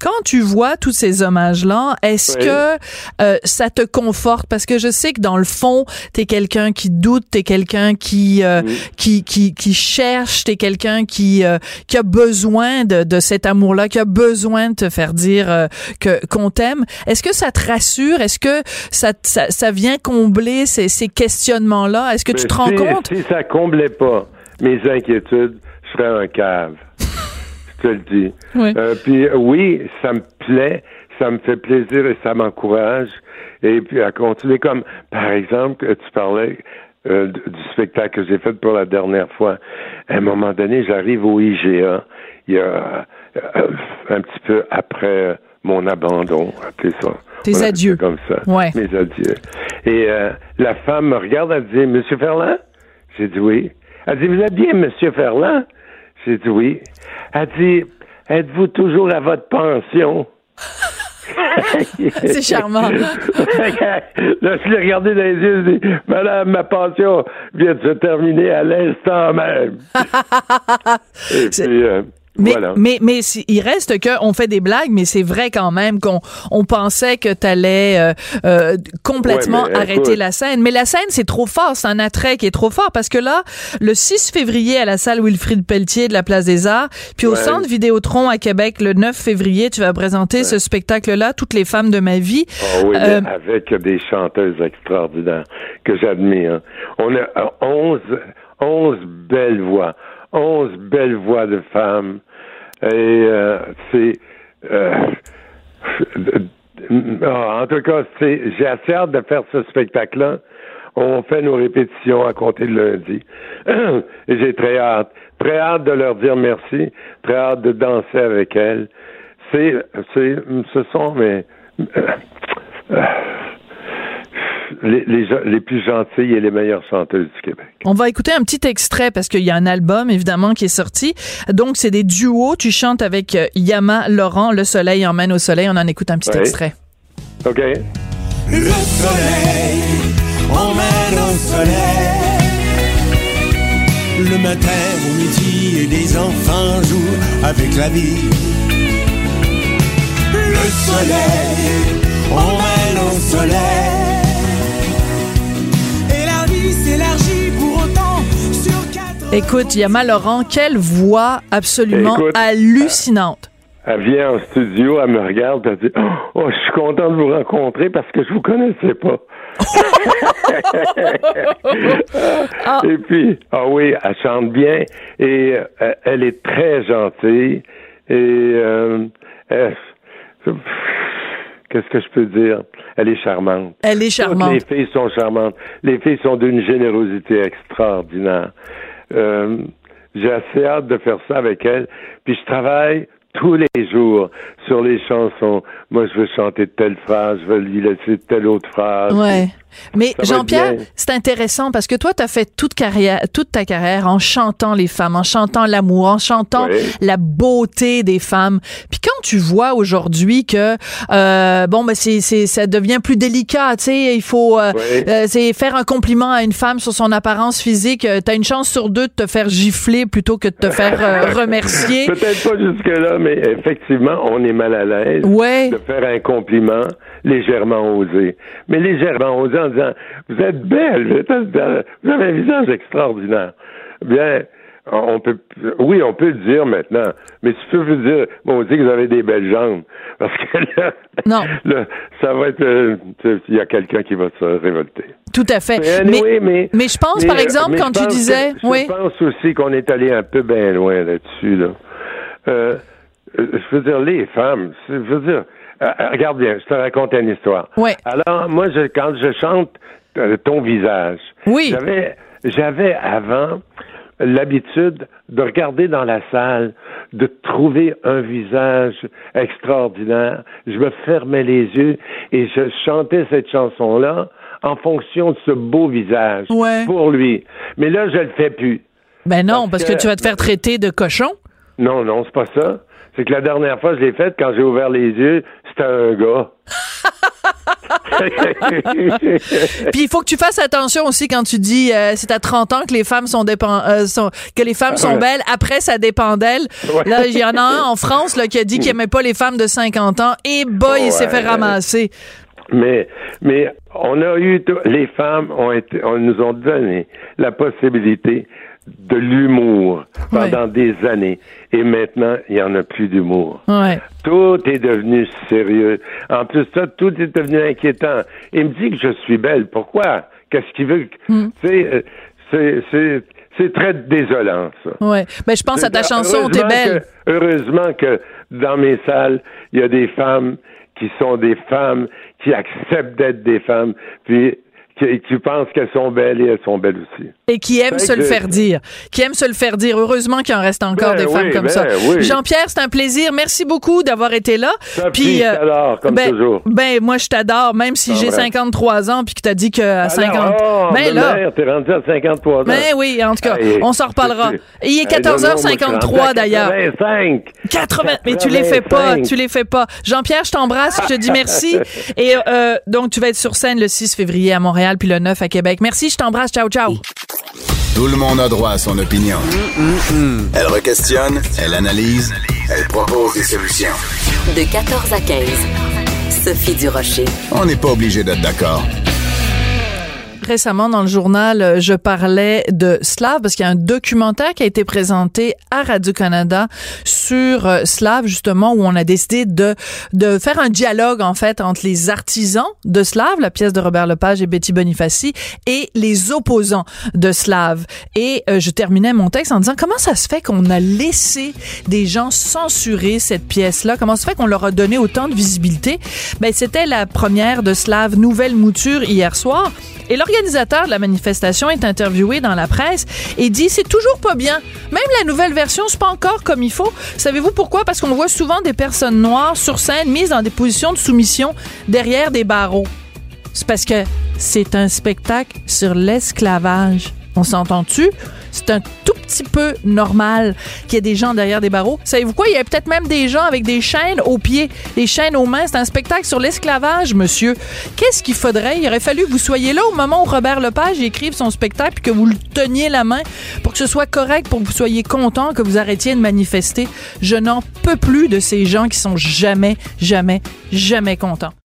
Quand tu vois tous ces hommages-là, est-ce Oui. que euh, ça te conforte? Parce que je sais que dans le fond, t'es quelqu'un qui doute, t'es quelqu'un qui, euh, Oui. qui qui qui cherche, t'es quelqu'un qui euh, qui a besoin de, de cet amour-là, qui a besoin de te faire dire euh, que qu'on t'aime. Est-ce que ça te rassure? Est-ce que ça, ça ça vient combler ces, ces questionnements-là? Est-ce que tu te rends compte? Si ça comblait pas mes inquiétudes, je serais un cave. Je te le dis. Oui. Euh, puis oui, ça me plaît, ça me fait plaisir et ça m'encourage. Et puis à continuer comme, par exemple, tu parlais euh, du spectacle que j'ai fait pour la dernière fois. À un moment donné, j'arrive au IGA. Il y a euh, un petit peu après mon abandon, appelez ça. Tes adieux. Comme ça. Ouais. Mes adieux. Et la femme me regarde, elle dit, Monsieur Ferland? J'ai dit oui. Elle dit, vous êtes bien, Monsieur Ferland? J'ai dit oui. Elle dit, êtes-vous toujours à votre pension? C'est charmant. Là, je l'ai regardé dans les yeux, je dis, Madame, ma pension vient de se terminer à l'instant même. Et C'est- puis, euh, Mais, voilà. mais, mais si- il reste que on fait des blagues, mais c'est vrai quand même qu'on on pensait que tu allais complètement Ouais, mais arrêter écoute. la scène. Mais la scène, c'est trop fort. C'est un attrait qui est trop fort parce que là, le 6 février à la salle Wilfrid Pelletier de la Place des Arts, puis au. Centre Vidéotron à Québec le 9 février, tu vas présenter ce spectacle-là, Toutes les femmes de ma vie. Ah oui, Euh, avec des chanteuses extraordinaires que j'admire. On a euh, 11, 11 belles voix, 11 belles voix de femmes. Et euh, c'est... euh, Ah, en tout cas, c'est- j'ai assez hâte de faire ce spectacle-là. On fait nos répétitions à compter de lundi. Et j'ai très hâte. Très hâte de leur dire merci. Très hâte de danser avec elles. C'est, c'est, ce sont mes, les, les, les plus gentilles et les meilleures chanteuses du Québec. On va écouter un petit extrait parce qu'il y a un album évidemment qui est sorti. Donc c'est des duos. Tu chantes avec euh, Yama Laurent, Le Soleil emmène au soleil. On en écoute un petit extrait. OK? Le soleil emmène au soleil. Le matin, au midi, et les enfants jouent avec la vie. Le soleil emmène au soleil. Écoute, Yama Laurent, quelle voix absolument Écoute, hallucinante. Elle vient en studio, elle me regarde, elle dit Oh, je suis content de vous rencontrer parce que je vous connaissais pas. Et puis, ah oui, elle chante bien et euh, elle est très gentille et euh, elle- qu'est-ce que je peux dire? Elle est charmante. Elle est Toutes charmante. les filles sont charmantes. Les filles sont d'une générosité extraordinaire. Euh, J'ai assez hâte de faire ça avec elles. Puis je travaille tous les jours sur les chansons. Moi, je veux chanter telle phrase, je veux lui laisser telle autre phrase. Ouais. Mais Jean-Pierre, c'est intéressant parce que toi, tu as fait toute, carrière, toute ta carrière en chantant les femmes, en chantant l'amour, en chantant Oui. la beauté des femmes. Puis quand tu vois aujourd'hui que euh, bon, ben c'est, c'est, ça devient plus délicat, tu sais, il faut euh, Oui. euh, c'est faire un compliment à une femme sur son apparence physique. euh, T'as une chance sur deux de te faire gifler plutôt que de te faire euh, remercier. Peut-être pas jusque-là, mais effectivement, on est mal à l'aise Ouais. de faire un compliment légèrement osé. Mais légèrement osé en disant Vous êtes belle, vous, avez un visage extraordinaire. Bien, on peut oui, on peut le dire maintenant, mais tu peux vous dire bon, on dit que vous avez des belles jambes. Parce que là, Non. là, ça va être euh, il y a quelqu'un qui va se révolter. Tout à fait. Mais Mais, anyway, mais, mais je pense, mais, par exemple, quand tu disais, que- oui. Je pense aussi qu'on est allé un peu bien loin là-dessus. Là. Euh, je veux dire, les femmes, je veux dire, euh, euh, regarde bien, je te raconte une histoire. Ouais. Alors, moi, je, quand je chante euh, ton visage, Oui. j'avais, j'avais avant l'habitude de regarder dans la salle, de trouver un visage extraordinaire. Je me fermais les yeux et je chantais cette chanson-là en fonction de ce beau visage Ouais. pour lui. Mais là, je le fais plus. Ben non, parce Parce que que- tu vas te faire traiter de cochon. Non, non, c'est pas ça. C'est que la dernière fois que je l'ai faite, quand j'ai ouvert les yeux, c'était un gars. Puis il faut que tu fasses attention aussi quand tu dis euh, c'est à 30 ans que les femmes sont, dépen- euh, sont que les femmes sont belles, après ça dépend d'elles. Ouais. Là, il y en a un en France là qui a dit qu'il aimait pas les femmes de 50 ans et boy, il s'est fait ramasser. Mais, mais on a eu, les femmes ont été, on nous ont donné la possibilité de l'humour pendant des années. Et maintenant, il n'y en a plus d'humour. Ouais. Tout est devenu sérieux. En plus de ça, tout est devenu inquiétant. Il me dit que je suis belle. Pourquoi? Qu'est-ce qu'il veut? euh, c'est, c'est, c'est très désolant, ça. Ouais. Ben je pense à ta chanson T'es Heureusement belle. que- heureusement que dans mes salles, il y a des femmes qui sont des femmes, qui acceptent d'être des femmes, puis qui, qui pensent qu'elles sont belles et elles sont belles aussi. Et qui aime Ça se le faire dire. Qui aime se le faire dire. Heureusement qu'il en reste encore Ben des femmes oui, comme ben ça. oui. Jean-Pierre, c'est un plaisir. Merci beaucoup d'avoir été là. Sophie, je t'adore, comme ben, toujours. Ben, moi, je t'adore, même si j'ai T'embrasse. 53 ans puis que t'as dit qu'à 50. Alors, oh, ben là. t'es rendu à 53 ans. Ben oui, en tout cas, on s'en reparlera. Il est Hey, non, non, moi, je suis 14h53 rendu à d'ailleurs. 85. 80, mais tu les fais pas, 85. tu les fais pas. Jean-Pierre, je t'embrasse, je te dis merci. Et euh, donc, tu vas être sur scène le 6 février à Montréal puis le 9 à Québec. Merci, je t'embrasse. Ciao, ciao. Tout le monde a droit à son opinion. Elle requestionne, elle analyse, elle propose des solutions. De 14 à 15. Sophie Durocher. On n'est pas obligé d'être d'accord. Récemment dans le journal, euh, je parlais de Slav parce qu'il y a un documentaire qui a été présenté à Radio-Canada sur euh, Slav, justement, où on a décidé de, de faire un dialogue, en fait, entre les artisans de Slav, la pièce de Robert Lepage et Betty Bonifaci, et les opposants de Slav. Et euh, je terminais mon texte en disant comment ça se fait qu'on a laissé des gens censurer cette pièce-là? Comment ça se fait qu'on leur a donné autant de visibilité? Ben, c'était la première de Slav Nouvelle Mouture hier soir. Et l'organisateur de la manifestation est interviewé dans la presse et dit c'est toujours pas bien. Même la nouvelle version, c'est pas encore comme il faut. Savez-vous pourquoi? Parce qu'on voit souvent des personnes noires sur scène mises dans des positions de soumission derrière des barreaux. C'est parce que c'est un spectacle sur l'esclavage. On s'entend-tu? C'est un tout petit peu normal qu'il y ait des gens derrière des barreaux. Savez-vous quoi? Il y a peut-être même des gens avec des chaînes aux pieds, des chaînes aux mains. C'est un spectacle sur l'esclavage, monsieur. Qu'est-ce qu'il faudrait? Il aurait fallu que vous soyez là au moment où Robert Lepage écrive son spectacle puis que vous le teniez la main pour que ce soit correct, pour que vous soyez content, que vous arrêtiez de manifester. Je n'en peux plus de ces gens qui sont jamais, jamais, jamais contents.